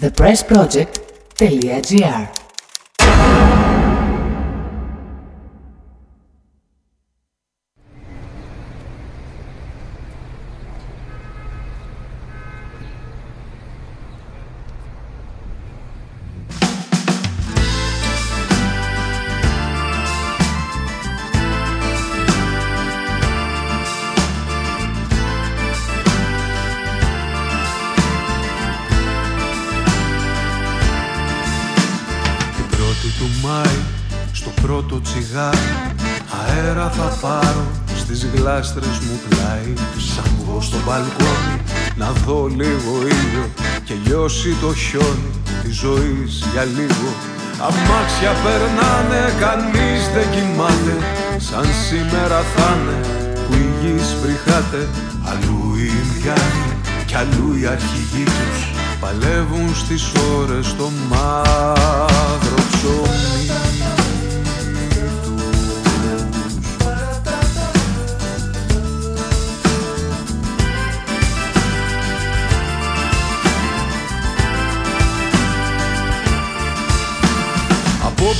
thepressproject.gr γλάστρες μου πλάι Σαν βγω στο μπαλκόνι να δω λίγο ήλιο Και λιώσει το χιόνι της ζωής για λίγο. Αμάξια περνάνε, κανείς δεν κοιμάται Σαν σήμερα θα είναι που η γης βρυχάται Αλλού οι Ινδιάνοι κι αλλού οι αρχηγοί τους Παλεύουν στις ώρες το μαύρο ψωμί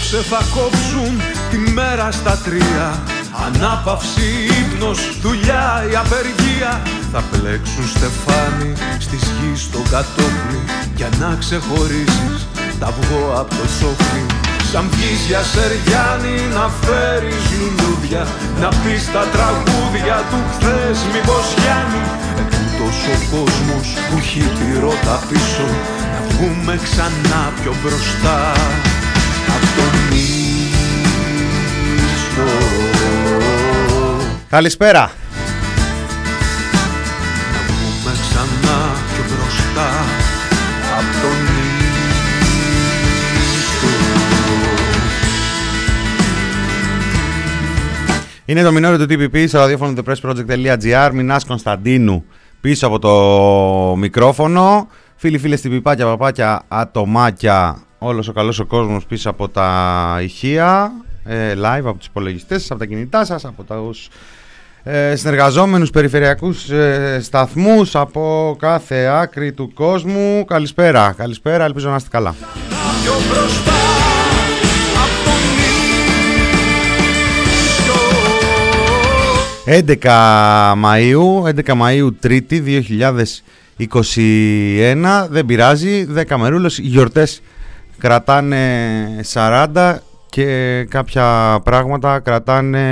Απόψε θα κόψουν τη μέρα στα τρία. Ανάπαυση, ύπνος, δουλειά, η απεργία. Θα πλέξουν στεφάνι στη γης στο κατόφλι. Για να ξεχωρίσεις τα βγω από το τσόφλι Σαν βγεις για Σεριάννη να φέρεις λουλούδια. Να πεις τα τραγούδια του χθες μήπως Γιάννη. Ετούτος ο κόσμος που έχει τη ρότα πίσω Να βγούμε ξανά πιο μπροστά Καλησπέρα. Είναι το μηνόριο του TPP στο ραδιόφωνο thepressproject.gr Μινάς Κωνσταντίνου πίσω από το μικρόφωνο. Φίλοι φίλες τυπιπάκια, παπάκια, ατομάκια. Όλος ο καλός ο κόσμος πίσω από τα ηχεία. ε, live από τους υπολογιστές σας, από τα κινητά σας, από τους ε, συνεργαζόμενους περιφερειακούς ε, σταθμούς από κάθε άκρη του κόσμου. Καλησπέρα, καλησπέρα, ελπίζω να είστε καλά. 11 Μαΐου, 11 Μαΐου Τρίτη 2021, δεν πειράζει, 10 μερούλες, γιορτές κρατάνε 40 και κάποια πράγματα κρατάνε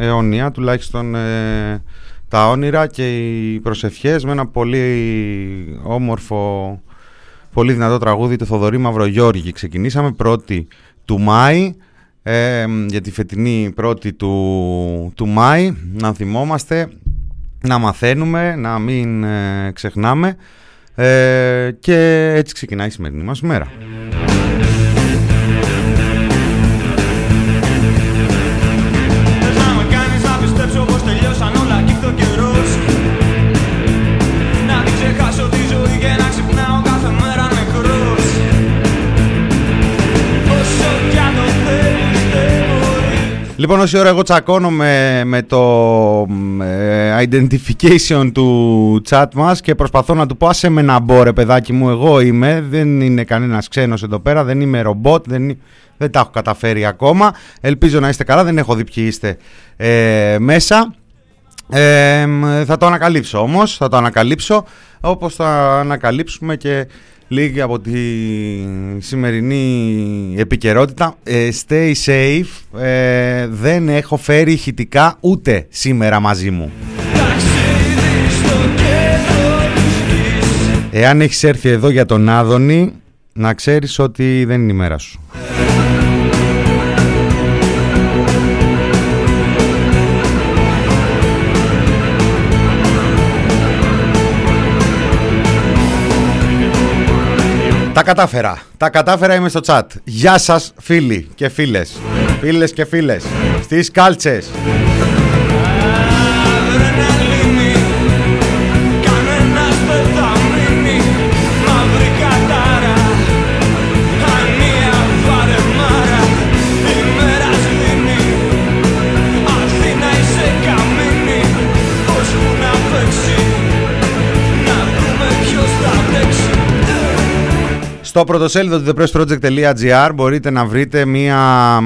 αιωνία, τουλάχιστον ε, τα όνειρα και οι προσευχές με ένα πολύ όμορφο, πολύ δυνατό τραγούδι του Θοδωρή Μαυρογιώργη. Ξεκινήσαμε πρώτη του Μάη, ε, για τη φετινή πρώτη του, του Μάη, να θυμόμαστε, να μαθαίνουμε, να μην ε, ξεχνάμε και έτσι ξεκινάει η σημερινή μας μέρα. Λοιπόν, όση ώρα εγώ τσακώνομαι με το ε, identification του chat μας και προσπαθώ να του πω άσε με να μπω ρε παιδάκι μου, εγώ είμαι, δεν είναι κανένας ξένος εδώ πέρα, δεν είμαι ρομπότ, δεν, δεν τα έχω καταφέρει ακόμα. Ελπίζω να είστε καλά, δεν έχω δει ποιοι είστε ε, μέσα. Ε, θα το ανακαλύψω όμως, θα το ανακαλύψω όπως θα ανακαλύψουμε και λίγη από τη σημερινή επικαιρότητα. Ε, stay safe. Ε, δεν έχω φέρει ηχητικά ούτε σήμερα μαζί μου. Εάν έχεις έρθει εδώ για τον Άδωνη, να ξέρεις ότι δεν είναι η μέρα σου. Τα κατάφερα. Τα κατάφερα είμαι στο chat. Γεια σας φίλοι και φίλες. Φίλες και φίλες. Στις κάλτσες. Στο πρωτοσέλιδο του thepressproject.gr μπορείτε να βρείτε μία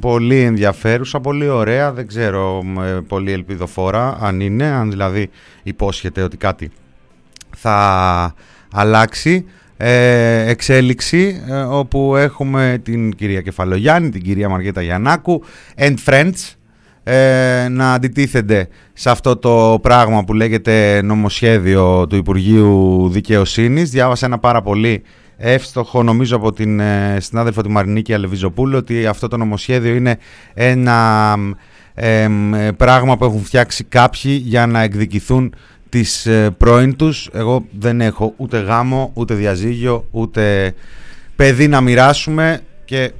πολύ ενδιαφέρουσα, πολύ ωραία, δεν ξέρω, ε, πολύ ελπιδοφόρα αν είναι, αν δηλαδή υπόσχεται ότι κάτι θα αλλάξει. Ε, εξέλιξη ε, όπου έχουμε την κυρία Κεφαλογιάννη, την κυρία Μαργέτα Γιαννάκου and friends ε, να αντιτίθενται σε αυτό το πράγμα που λέγεται νομοσχέδιο του Υπουργείου Δικαιοσύνης. Διάβασα ένα πάρα πολύ εύστοχο νομίζω από την ε, συνάδελφο τη Μαρινίκη Αλεβιζοπούλου ότι αυτό το νομοσχέδιο είναι ένα πράγμα που έχουν φτιάξει κάποιοι για να εκδικηθούν τις ε, πρώην τους. Εγώ δεν έχω ούτε γάμο, ούτε διαζύγιο, ούτε παιδί να μοιράσουμε και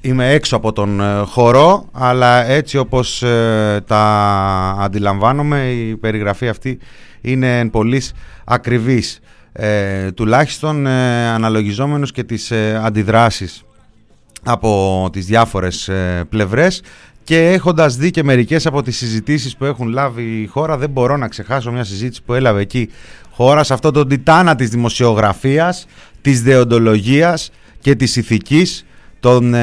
είμαι έξω από τον ε, χορό, αλλά έτσι όπως ε, τα αντιλαμβάνομαι η περιγραφή αυτή είναι πολύ ακριβής. Ε, τουλάχιστον ε, αναλογιζόμενος και τις ε, αντιδράσεις από τις διάφορες πλευρές. Και έχοντας δει και μερικές από τις συζητήσεις που έχουν λάβει η χώρα δεν μπορώ να ξεχάσω μια συζήτηση που έλαβε εκεί χώρα σε αυτό το τιτάνα της δημοσιογραφίας, της δεοντολογίας και της ηθικής τον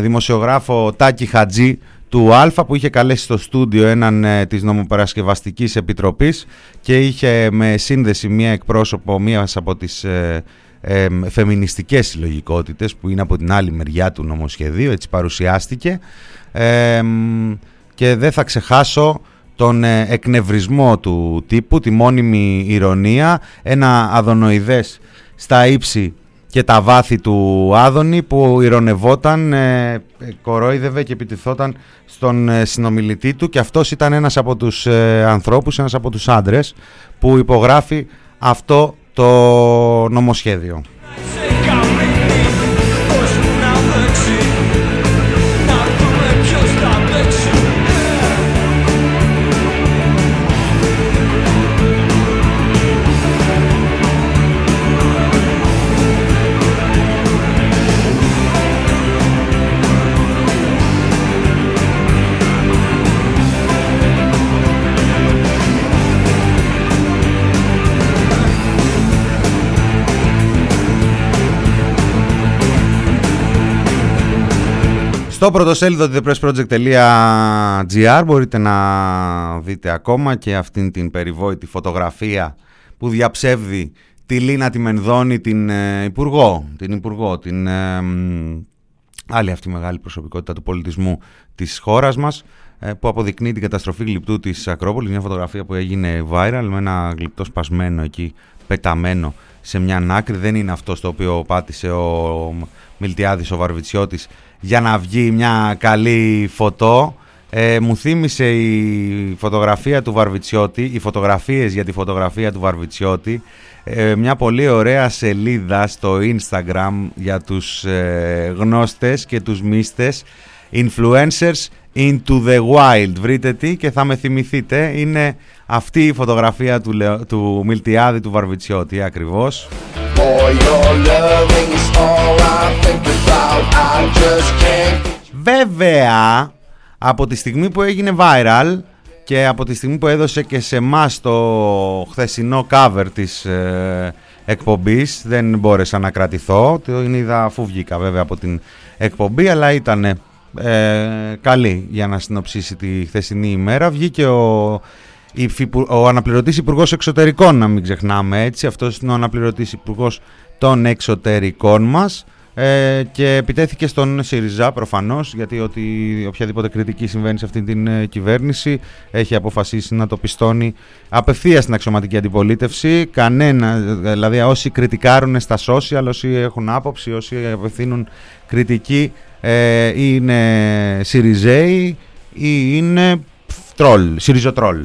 δημοσιογράφο Τάκη Χατζή του Α που είχε καλέσει στο στούντιο έναν ε, της νομοπαρασκευαστικής επιτροπής και είχε με σύνδεση μία εκπρόσωπο μίας από τις ε, ε, φεμινιστικές συλλογικότητες που είναι από την άλλη μεριά του νομοσχεδίου, έτσι παρουσιάστηκε. Και δεν θα ξεχάσω τον ε, εκνευρισμό του τύπου, τη μόνιμη ηρωνία, ένα αδονοειδές στα ύψη και τα βάθη του Άδωνη που ηρωνευόταν, ε, κορόιδευε και επιτιθόταν στον ε, συνομιλητή του και αυτός ήταν ένας από τους ε, ανθρώπους, ένας από τους άντρες που υπογράφει αυτό το νομοσχέδιο. Στο πρωτοσέλιδο του thepressproject.gr μπορείτε να δείτε ακόμα και αυτήν την περιβόητη φωτογραφία που διαψεύδει τη Λίνα τη Μενδώνη, την ε, Υπουργό, την Υπουργό, την ε, άλλη αυτή μεγάλη προσωπικότητα του πολιτισμού της χώρας μας ε, που αποδεικνύει την καταστροφή γλυπτού της Ακρόπολης, μια φωτογραφία που έγινε viral με ένα γλυπτό σπασμένο εκεί, πεταμένο σε μια άκρη. Δεν είναι αυτό το οποίο πάτησε ο Μιλτιάδης, ο Βαρβιτσιώτης για να βγει μια καλή φωτό. Ε, μου θύμισε η φωτογραφία του Βαρβιτσιώτη, οι φωτογραφίες για τη φωτογραφία του Βαρβιτσιώτη, ε, μια πολύ ωραία σελίδα στο Instagram για τους ε, γνώστες και τους μίστες Influencers into the wild. Βρείτε τι και θα με θυμηθείτε. Είναι αυτή η φωτογραφία του, του Μιλτιάδη του Βαρβιτσιώτη ακριβώς. Βέβαια, από τη στιγμή που έγινε viral και από τη στιγμή που έδωσε και σε εμάς το χθεσινό cover της ε, εκπομπής δεν μπόρεσα να κρατηθώ, το είδα αφού βγήκα βέβαια από την εκπομπή αλλά ήταν ε, καλή για να συνοψίσει τη χθεσινή ημέρα. Βγήκε ο ο αναπληρωτής Υπουργός Εξωτερικών, να μην ξεχνάμε έτσι, αυτός είναι ο αναπληρωτής Υπουργός των Εξωτερικών μας. Ε, και επιτέθηκε στον ΣΥΡΙΖΑ προφανώς γιατί ότι οποιαδήποτε κριτική συμβαίνει σε αυτή την ε, κυβέρνηση έχει αποφασίσει να το πιστώνει απευθείας στην αξιωματική αντιπολίτευση. Κανένα, δηλαδή όσοι κριτικάρουν στα social, όσοι έχουν άποψη, όσοι απευθύνουν κριτική ε, είναι ΣΥΡΙΖΑΙ ή είναι τρόλ, ΣΥΡΙΖΟΤΡΟΛ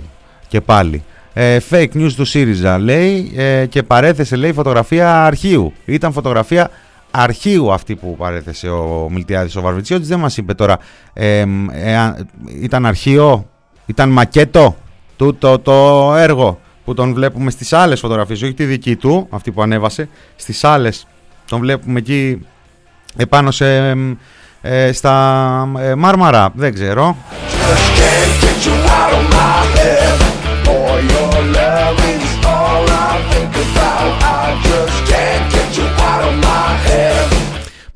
και πάλι. Ε, fake news του ΣΥΡΙΖΑ λέει ε, και παρέθεσε λέει φωτογραφία αρχείου. Ήταν φωτογραφία αρχείου αυτή που παρέθεσε ο Μιλτιάδης ο Βαρβιτσιώτης. Δεν μας είπε τώρα ε, ήταν αρχείο, ήταν μακέτο του το, το έργο που τον βλέπουμε στις άλλες φωτογραφίες, όχι τη δική του, αυτή που ανέβασε, στις άλλες τον βλέπουμε εκεί επάνω σε, ε, στα ε, Μάρμαρα, δεν ξέρω.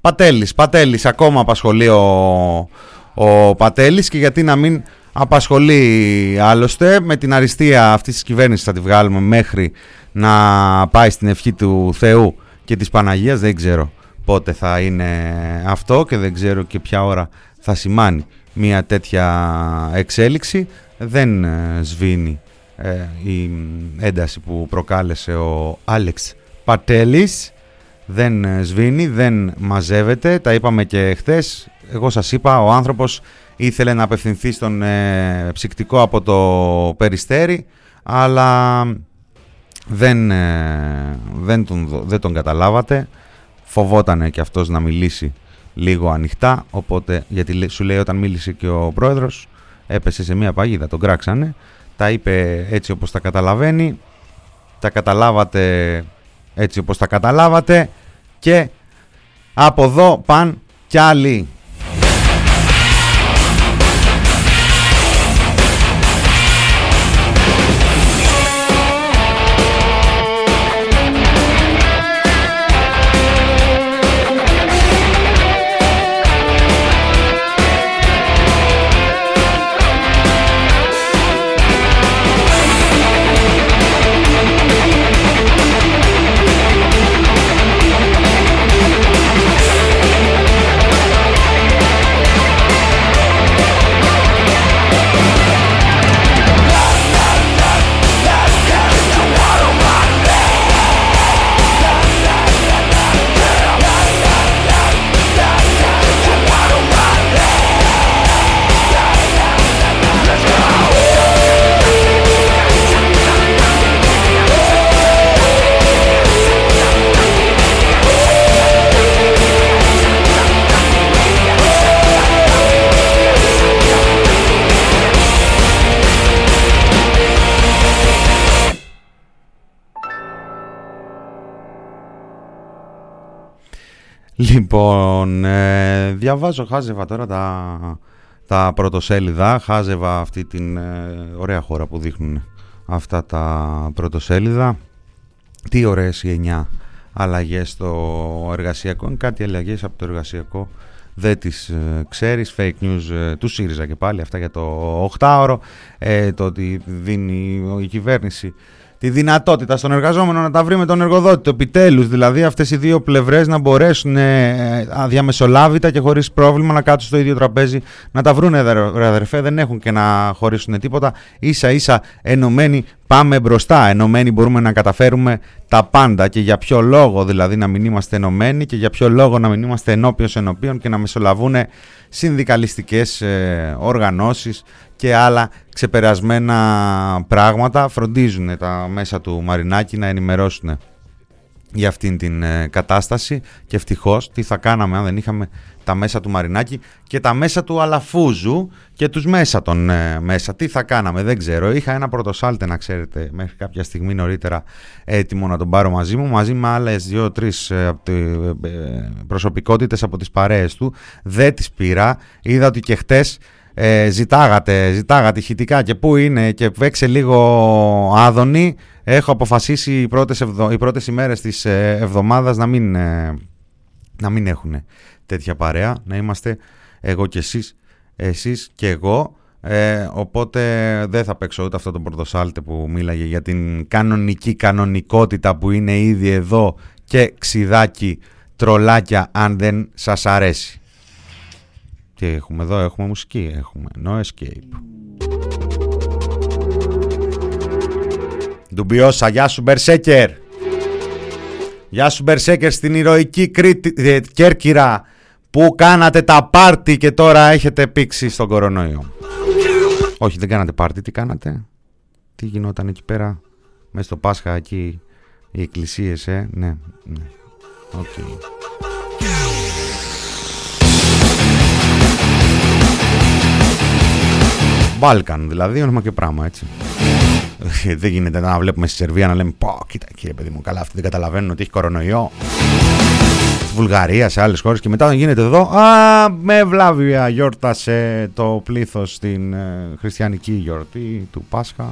Πατέλης, Πατέλης, ακόμα απασχολεί ο, ο Πατέλης και γιατί να μην απασχολεί άλλωστε. Με την αριστεία αυτής της κυβέρνησης θα τη βγάλουμε μέχρι να πάει στην ευχή του Θεού και της Παναγίας. Δεν ξέρω πότε θα είναι αυτό και δεν ξέρω και ποια ώρα θα σημάνει μια τέτοια εξέλιξη. Δεν ε, σβήνει ε, η ένταση που προκάλεσε ο Άλεξ Πατέλης δεν ε, σβήνει, δεν μαζεύεται. Τα είπαμε και χθες. Εγώ σας είπα ο άνθρωπος ήθελε να απευθυνθεί στον ε, ψυκτικό από το Περιστέρι αλλά δεν, δεν, τον, δεν τον καταλάβατε. Φοβότανε και αυτός να μιλήσει λίγο ανοιχτά οπότε γιατί σου λέει όταν μίλησε και ο πρόεδρος έπεσε σε μια παγίδα, τον κράξανε. Τα είπε έτσι όπως τα καταλαβαίνει. Τα καταλάβατε έτσι όπως τα καταλάβατε. Και από εδώ παν κι άλλοι Λοιπόν, ε, διαβάζω, χάζευα τώρα τα, τα πρωτοσέλιδα, χάζευα αυτή την ε, ωραία χώρα που δείχνουν αυτά τα πρωτοσέλιδα. Τι ωραίες οι 9 αλλαγές στο εργασιακό, είναι κάτι αλλαγές από το εργασιακό δεν τις ε, ξέρεις, fake news ε, του ΣΥΡΙΖΑ και πάλι, αυτά για το 8ωρο, το ότι δίνει η κυβέρνηση τη δυνατότητα στον εργαζόμενο να τα βρει με τον εργοδότη. Επιτέλους, δηλαδή αυτές οι δύο πλευρές να μπορέσουν ε, αδιαμεσολάβητα και χωρίς πρόβλημα να κάτσουν στο ίδιο τραπέζι να τα βρουν, αδερφέ. Δεν έχουν και να χωρίσουν τίποτα. σα ίσα ενωμένοι πάμε μπροστά. Ενωμένοι μπορούμε να καταφέρουμε τα πάντα. Και για ποιο λόγο δηλαδή να μην είμαστε ενωμένοι και για ποιο λόγο να μην είμαστε ενώπιο ενωπίων και να μεσολαβούν συνδικαλιστικές ε, οργανώσεις και άλλα ξεπερασμένα πράγματα φροντίζουν τα μέσα του Μαρινάκη να ενημερώσουν για αυτήν την ε, κατάσταση και ευτυχώς τι θα κάναμε αν δεν είχαμε τα μέσα του Μαρινάκη και τα μέσα του Αλαφούζου και τους μέσα των ε, μέσα. Τι θα κάναμε, δεν ξέρω. Είχα ένα πρωτοσάλτε να ξέρετε μέχρι κάποια στιγμή νωρίτερα έτοιμο να τον πάρω μαζί μου, μαζί με άλλες δύο-τρεις ε, προσωπικότητες από τις παρέες του. Δεν τις πήρα. Είδα ότι και χτες ε, ζητάγατε, ζητάγατε ηχητικά και πού είναι και παίξε λίγο άδωνη. Έχω αποφασίσει οι πρώτες, ευδο, οι πρώτες ημέρες της ε, εβδομάδας να μην, ε, να μην έχουν τέτοια παρέα, να είμαστε εγώ και εσείς, εσείς και εγώ. Ε, οπότε δεν θα παίξω ούτε αυτό το πρωτοσάλτε που μίλαγε για την κανονική κανονικότητα που είναι ήδη εδώ και ξιδάκι τρολάκια αν δεν σας αρέσει. Τι έχουμε εδώ, έχουμε μουσική, έχουμε No Escape. Ντουμπιώσα, γεια σου Μπερσέκερ. Γεια σου Μπερσέκερ στην ηρωική Κρήτη, ε, Κέρκυρα που κάνατε τα πάρτι και τώρα έχετε πήξει στον κορονοϊό. Όχι δεν κάνατε πάρτι, τι κάνατε; Τι γινόταν εκεί πέρα μέσα στο Πάσχα εκεί οι εκκλησίες, ε; Ναι, ναι. Okay. Μπάλκαν δηλαδή, όνομα και πράγμα έτσι. δεν γίνεται να βλέπουμε στη Σερβία να λέμε Πω, κοίτα κύριε παιδί μου, καλά, αυτοί δεν καταλαβαίνουν ότι έχει κορονοϊό. Στη Βουλγαρία, σε άλλες χώρες και μετά γίνεται εδώ. Α, με βλάβια γιόρτασε το πλήθος στην ε, χριστιανική γιορτή του Πάσχα.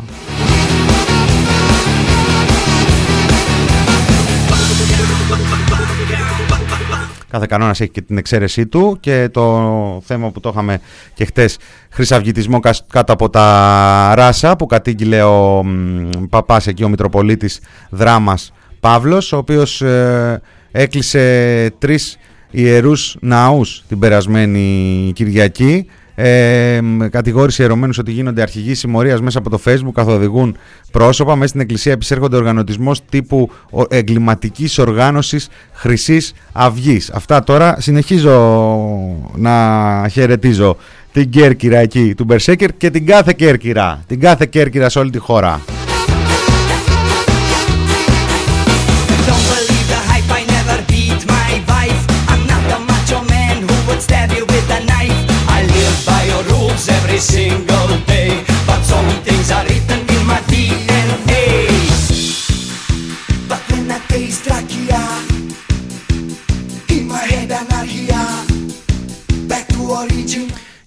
Κάθε κανόνας έχει και την εξαίρεσή του και το θέμα που το είχαμε και χτες χρυσαυγητισμό κάτω από τα ράσα που κατήγγειλε ο παπάς εκεί ο Μητροπολίτης Δράμας Παύλος ο οποίος ε, έκλεισε τρεις ιερούς ναούς την περασμένη Κυριακή ε, κατηγόρησε ερωμένους ότι γίνονται αρχηγοί συμμορίας μέσα από το Facebook, καθοδηγούν πρόσωπα. Μέσα στην Εκκλησία επισέρχονται οργανωτισμός τύπου εγκληματικής οργάνωσης Χρυσής Αυγής. Αυτά τώρα συνεχίζω να χαιρετίζω την Κέρκυρα εκεί του Μπερσέκερ και την κάθε Κέρκυρα. Την κάθε Κέρκυρα σε όλη τη χώρα.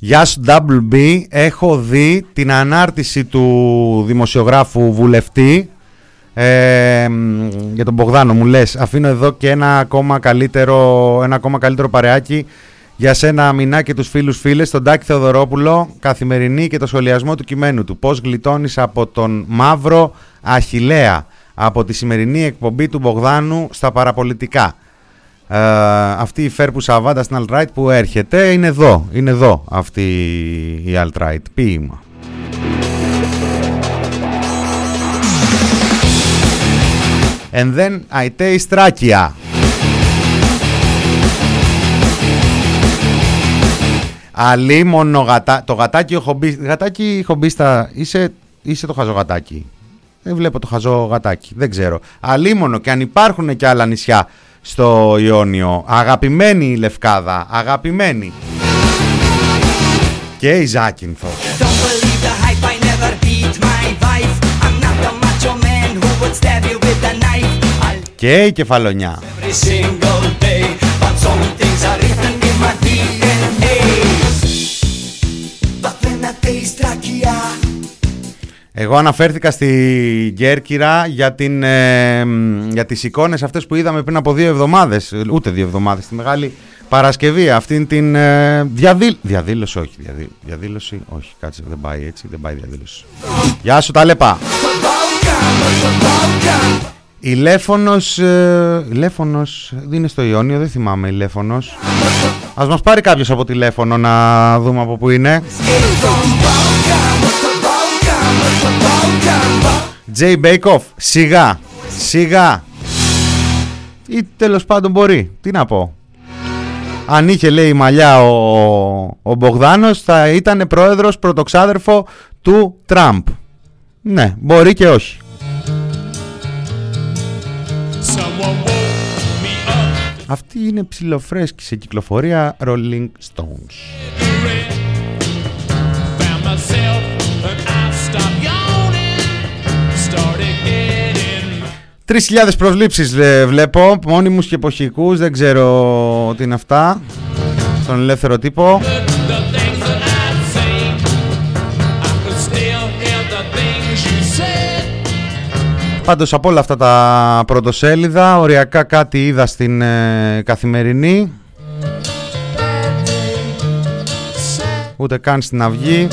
Γεια σου WB, έχω δει την ανάρτηση του δημοσιογράφου βουλευτή ε, για τον Μπογδάνο μου λες αφήνω εδώ και ένα ακόμα καλύτερο, ένα ακόμα καλύτερο παρεάκι για σένα Αμινά και τους φίλους φίλες, τον Τάκη Θεοδωρόπουλο, καθημερινή και το σχολιασμό του κειμένου του. Πώς γλιτώνεις από τον μαύρο Αχιλέα, από τη σημερινή εκπομπή του Μπογδάνου στα παραπολιτικά. Ε, αυτή η Φέρπου Σαββάντα στην Alt-Right που έρχεται είναι εδώ, είναι εδώ αυτή η Alt-Right. Ποίημα. And then I taste Trakia. Αλίμονο γατά. Το γατάκι χομπί. Γατάκι χομπίστα. Είσαι, είσαι το χαζογατάκι. Δεν βλέπω το χαζογατάκι. Δεν ξέρω. Αλίμονο και αν υπάρχουν και άλλα νησιά στο Ιόνιο. Αγαπημένη η Λευκάδα. Αγαπημένη. Και η Ζάκυνθο. Και η Κεφαλονιά. Εγώ αναφέρθηκα στη Γκέρκυρα για, την, ε, για τις εικόνες αυτές που είδαμε πριν από δύο εβδομάδες, ούτε δύο εβδομάδες, τη Μεγάλη Παρασκευή, αυτήν την ε, διαδήλωση, όχι, διαδήλωση, όχι, κάτσε, δεν πάει έτσι, δεν πάει διαδήλωση. Γεια σου τα λεπά. Η Λέφωνος, ε, Λέφωνος, δεν είναι στο Ιόνιο, δεν θυμάμαι η Λέφωνος. Ας μας πάρει κάποιος από τη Λέφωνο να δούμε από πού είναι. Τζέι Μπέικοφ, σιγά, σιγά. Ή τέλος πάντων μπορεί, τι να πω. Αν είχε λέει μαλλιά ο, ο Μπογδάνος θα ήταν πρόεδρος πρωτοξάδερφο του Τραμπ. Ναι, μπορεί και όχι. Αυτή είναι ψηλοφρέσκης σε κυκλοφορία Rolling Stones. 3.000 προσλήψεις βλέπω, μόνιμους και εποχικούς, δεν ξέρω τι είναι αυτά, στον ελεύθερο τύπο. Πάντως από όλα αυτά τα πρωτοσέλιδα, οριακά κάτι είδα στην ε, καθημερινή. Ούτε καν στην αυγή.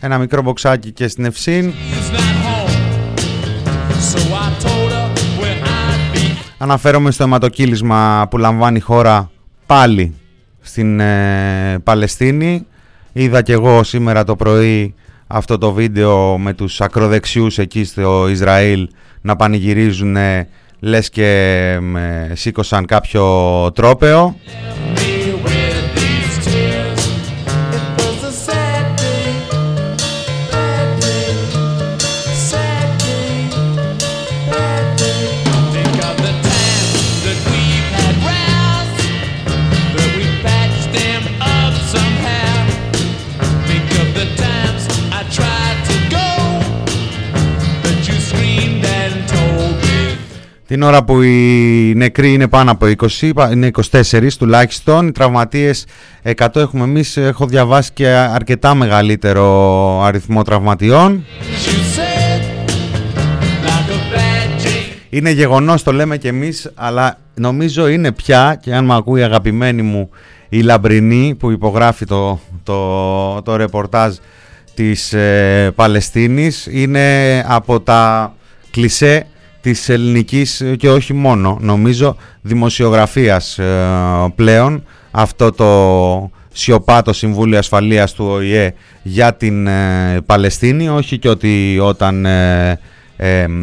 Ένα μικρό μποξάκι και στην Ευσύν. Αναφέρομαι στο αιματοκύλισμα που λαμβάνει η χώρα πάλι στην ε, Παλαιστίνη. Είδα και εγώ σήμερα το πρωί αυτό το βίντεο με τους ακροδεξιούς εκεί στο Ισραήλ να πανηγυρίζουν λες και ε, σήκωσαν κάποιο τρόπεο. Την ώρα που οι νεκροί είναι πάνω από 20, είναι 24 τουλάχιστον, οι τραυματίες 100 έχουμε εμείς, έχω διαβάσει και αρκετά μεγαλύτερο αριθμό τραυματιών. είναι γεγονός το λέμε κι εμείς αλλά νομίζω είναι πια και αν με ακούει αγαπημένη μου η Λαμπρινή που υπογράφει το, το, το ρεπορτάζ της ε, Παλαιστίνης είναι από τα κλισέ της ελληνικής και όχι μόνο νομίζω δημοσιογραφίας ε, πλέον. Αυτό το σιωπά το Συμβούλιο Ασφαλείας του ΟΗΕ για την ε, Παλαιστίνη όχι και ότι όταν ε,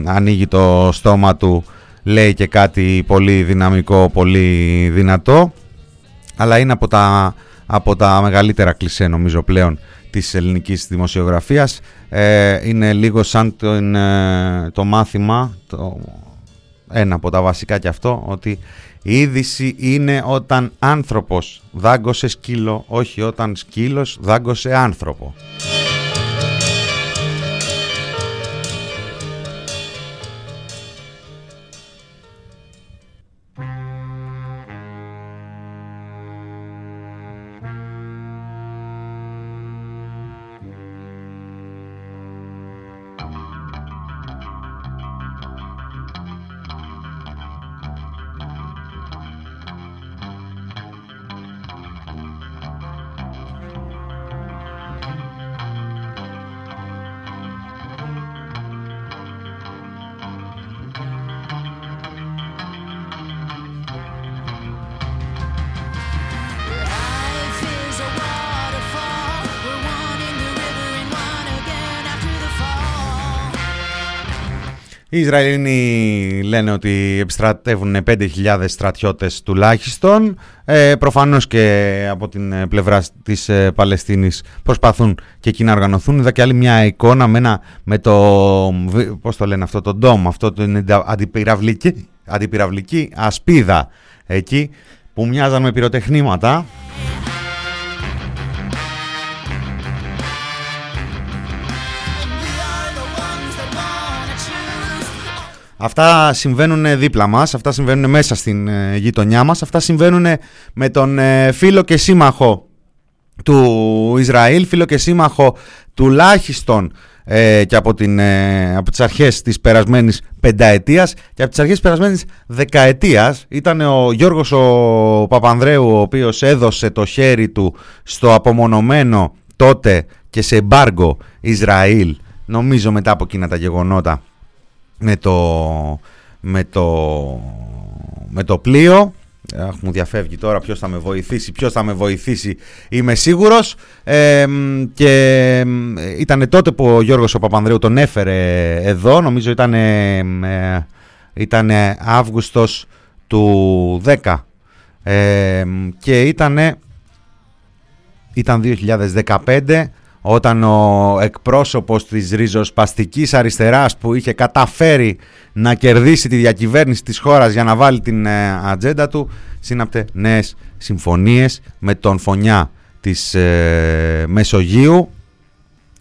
ανοίγει το στόμα του λέει και κάτι πολύ δυναμικό, πολύ δυνατό. Αλλά είναι από τα, από τα μεγαλύτερα κλισέ νομίζω πλέον της ελληνικής δημοσιογραφίας. Ε, είναι λίγο σαν το, το μάθημα το, ένα από τα βασικά και αυτό ότι η είδηση είναι όταν άνθρωπος δάγκωσε σκύλο όχι όταν σκύλος δάγκωσε άνθρωπο Οι Ισραηλοί λένε ότι επιστρατεύουν 5.000 στρατιώτες τουλάχιστον. Ε, προφανώς και από την ε, πλευρά της ε, Παλαιστίνης προσπαθούν και εκεί να οργανωθούν. Είδα και άλλη μια εικόνα με, ένα, με το, πώς το λένε αυτό, το ντόμ, αυτό το αντιπυραυλική, αντιπυραυλική ασπίδα εκεί που μοιάζαν με πυροτεχνήματα. Αυτά συμβαίνουν δίπλα μας, αυτά συμβαίνουν μέσα στην ε, γειτονιά μας, αυτά συμβαίνουν με τον ε, φίλο και σύμμαχο του Ισραήλ, φίλο και σύμμαχο τουλάχιστον ε, και από, την, ε, από τις αρχές της περασμένης πενταετίας και από τις αρχές της περασμένης δεκαετίας ήταν ο Γιώργος ο Παπανδρέου ο οποίος έδωσε το χέρι του στο απομονωμένο τότε και σε εμπάργκο Ισραήλ. Νομίζω μετά από εκείνα τα γεγονότα με το, με το, με το πλοίο. Αχ, μου διαφεύγει τώρα ποιος θα με βοηθήσει, ποιος θα με βοηθήσει, είμαι σίγουρος. και ήταν τότε που ο Γιώργος ο Παπανδρέου τον έφερε εδώ, νομίζω ήταν, ε, ήταν Αύγουστος του 10 και ήταν, ήταν 2015 όταν ο εκπρόσωπος της ριζοσπαστικής αριστεράς που είχε καταφέρει να κερδίσει τη διακυβέρνηση της χώρας για να βάλει την ε, ατζέντα του σύναπτε νέες συμφωνίες με τον φωνιά της ε, Μεσογείου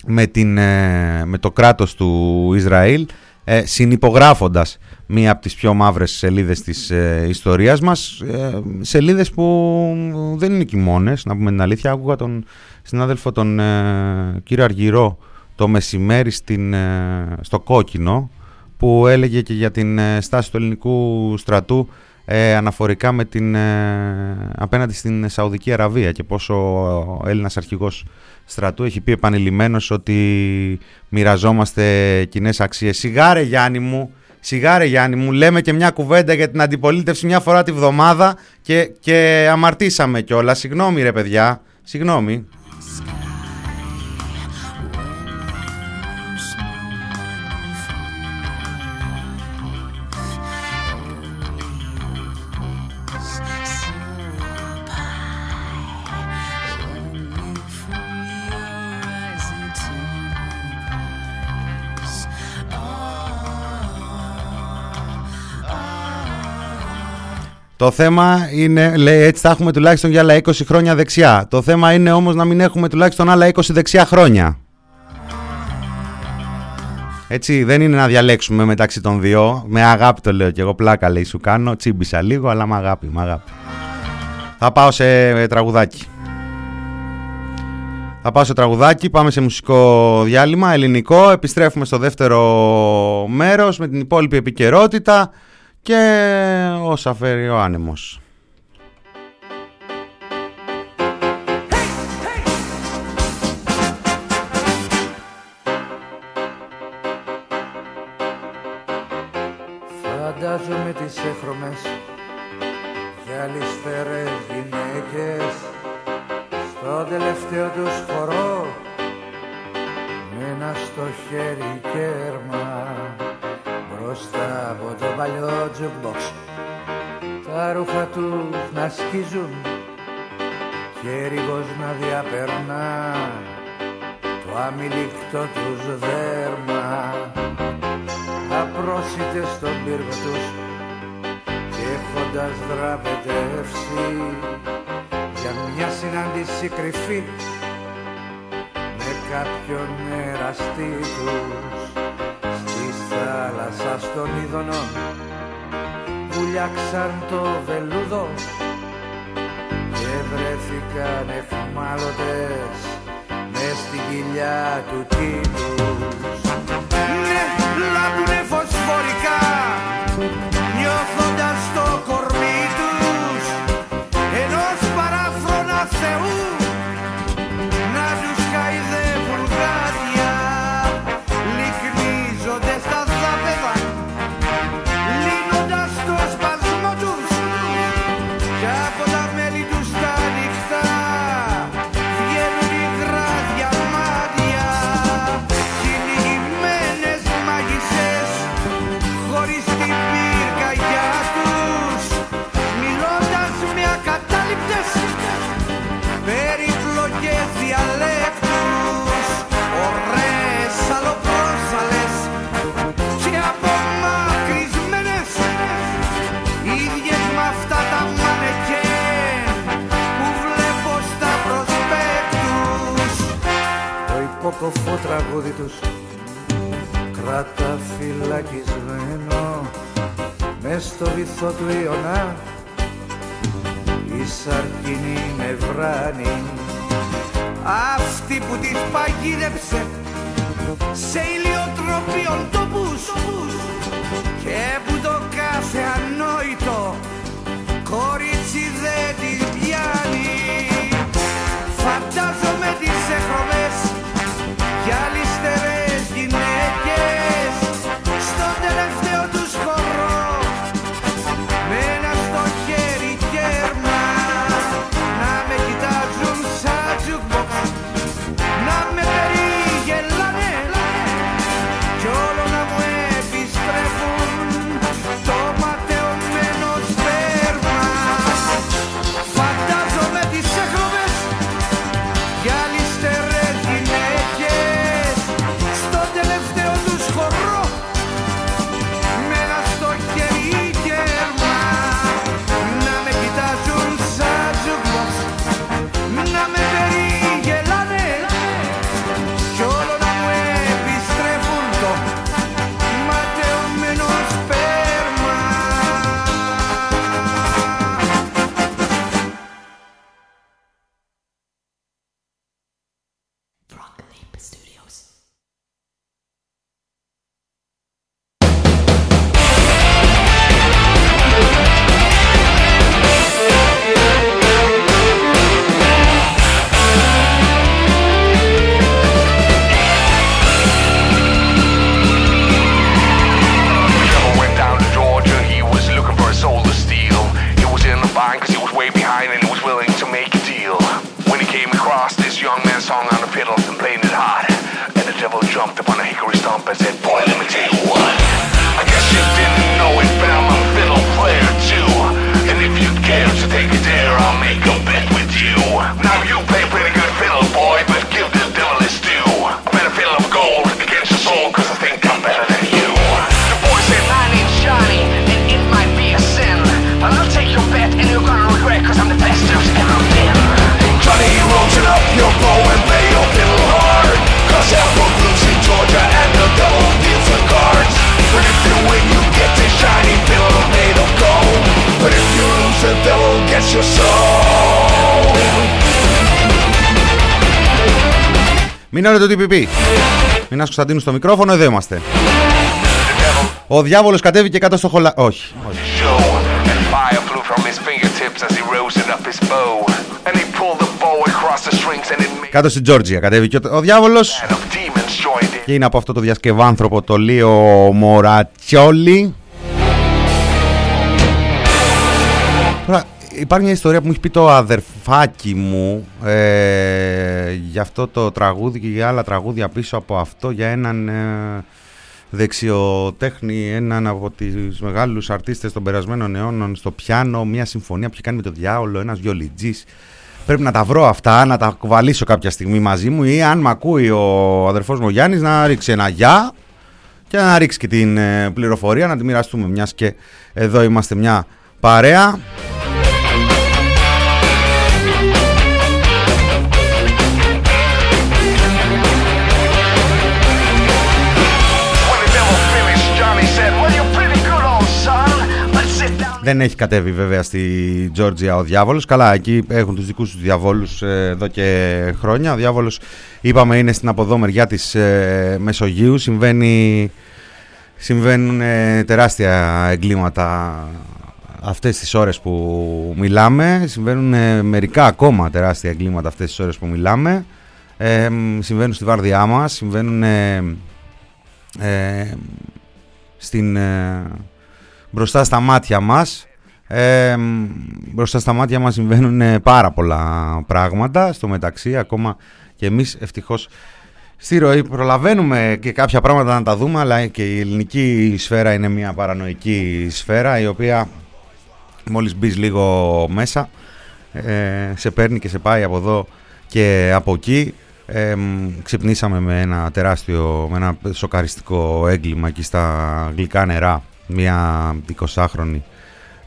με, την, ε, με το κράτος του Ισραήλ ε, συνυπογράφοντας μία από τις πιο μαύρες σελίδες της ε, ιστορίας μας ε, σελίδες που δεν είναι και μόνες να πούμε την αλήθεια. Άκουγα τον συνάδελφο τον ε, κύριο Αργυρό το μεσημέρι στην, ε, στο Κόκκινο που έλεγε και για την ε, στάση του ελληνικού στρατού αναφορικά με την, απέναντι στην Σαουδική Αραβία και πόσο ο Έλληνας αρχηγός στρατού έχει πει επανειλημμένος ότι μοιραζόμαστε κοινές αξίες. Σιγάρε Γιάννη μου, σιγάρε Γιάννη μου, λέμε και μια κουβέντα για την αντιπολίτευση μια φορά τη βδομάδα και, και αμαρτήσαμε κιόλας. Συγγνώμη ρε παιδιά, συγγνώμη. sky. Το θέμα είναι, έτσι θα έχουμε τουλάχιστον για άλλα 20 χρόνια δεξιά. Το θέμα είναι όμως να μην έχουμε τουλάχιστον άλλα 20 δεξιά χρόνια. Έτσι δεν είναι να διαλέξουμε μεταξύ των δύο. Με αγάπη το λέω και εγώ πλάκα λέει σου κάνω. Τσίμπησα λίγο αλλά με αγάπη, αγάπη. Θα πάω σε τραγουδάκι. Θα πάω σε τραγουδάκι, πάμε σε μουσικό διάλειμμα ελληνικό. Επιστρέφουμε στο δεύτερο μέρος με την υπόλοιπη επικαιρότητα και όσα φέρει ο άνεμος. Φαντάζομαι τις έχρωμες γυαλιστερές γυναίκες στο τελευταίο τους χορό με ένα στο χέρι και παλιό jukebox. Τα ρούχα τους να σκίζουν και ρίγος να διαπερνά. Το αμυλικτό τους δέρμα. Απρόσιτες στον πύργο τους και έχοντας δραπετεύσει για μια συνάντηση κρυφή με κάποιον εραστή τους θάλασσα στον Ιδονό. Βουλιάξαν το βελούδο και βρέθηκαν εφημάλωτες μες στην κοιλιά του κύκλους Ναι, λάπουνε φωσφορικά νιώθοντας το κορμί τους ενός παράφρονα μου τραγούδι τους. Κράτα φυλακισμένο στο βυθό του Ιωνά η σαρκινή με βράνη. αυτή που τη παγίδεψε σε ηλιοτροπιόν τόπους και που το κάθε ανόητο κορίτσι δεν την πιάνει your soul. Μην το TPP. Μην Κωνσταντίνου στο μικρόφωνο, εδώ είμαστε. Ο διάβολος κατέβηκε κάτω στο χολα... Όχι. Κάτω στην Τζόρτζια κατέβηκε ο διάβολος. Και είναι από αυτό το διασκευάνθρωπο το Λίο Μορατσιόλι. Υπάρχει μια ιστορία που μου έχει πει το αδερφάκι μου ε, για αυτό το τραγούδι και για άλλα τραγούδια πίσω από αυτό για έναν ε, δεξιοτέχνη, έναν από τις μεγάλους αρτίστες των περασμένων αιώνων στο πιάνο, μια συμφωνία που είχε κάνει με το διάολο, ένας βιολιτζής. Πρέπει να τα βρω αυτά, να τα κουβαλήσω κάποια στιγμή μαζί μου ή αν μ' ακούει ο αδερφός μου ο Γιάννης να ρίξει ένα γεια και να ρίξει και την ε, πληροφορία να τη μοιραστούμε μιας και εδώ είμαστε μια παρέα. Δεν έχει κατέβει βέβαια στη Τζόρτζια ο διάβολος. Καλά, εκεί έχουν τους δικούς τους διαβόλους ε, εδώ και χρόνια. Ο διάβολος, είπαμε, είναι στην αποδό μεριά της ε, Μεσογείου. Συμβαίνει, συμβαίνουν ε, τεράστια εγκλήματα αυτές τις ώρες που μιλάμε. Συμβαίνουν ε, μερικά ακόμα τεράστια εγκλήματα αυτές τις ώρες που μιλάμε. Ε, μ, συμβαίνουν στη βάρδιά μας, συμβαίνουν ε, ε, στην, ε, μπροστά στα μάτια μας. Ε, μ, μπροστά στα μάτια μας συμβαίνουν ε, πάρα πολλά πράγματα. Στο μεταξύ ακόμα και εμείς ευτυχώς στη ροή προλαβαίνουμε και κάποια πράγματα να τα δούμε αλλά και η ελληνική σφαίρα είναι μια παρανοϊκή σφαίρα η οποία μόλις μπεις λίγο μέσα ε, σε παίρνει και σε πάει από εδώ και από εκεί ε, μ, ξυπνήσαμε με ένα τεράστιο, με ένα σοκαριστικό έγκλημα εκεί στα γλυκά νερά μια 20χρονη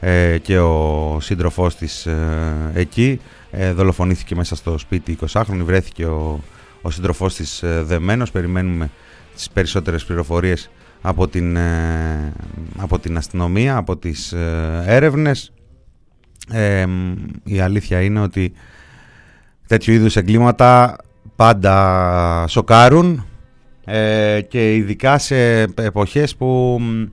ε, και ο σύντροφός της ε, εκεί ε, δολοφονήθηκε μέσα στο σπίτι 20χρονη βρέθηκε ο, ο σύντροφός της ε, δεμένος. Περιμένουμε τις περισσότερες πληροφορίες από την, ε, από την αστυνομία από τις ε, έρευνες. Ε, μ, η αλήθεια είναι ότι τέτοιου είδους εγκλήματα πάντα σοκάρουν ε, και ειδικά σε εποχές που, μ,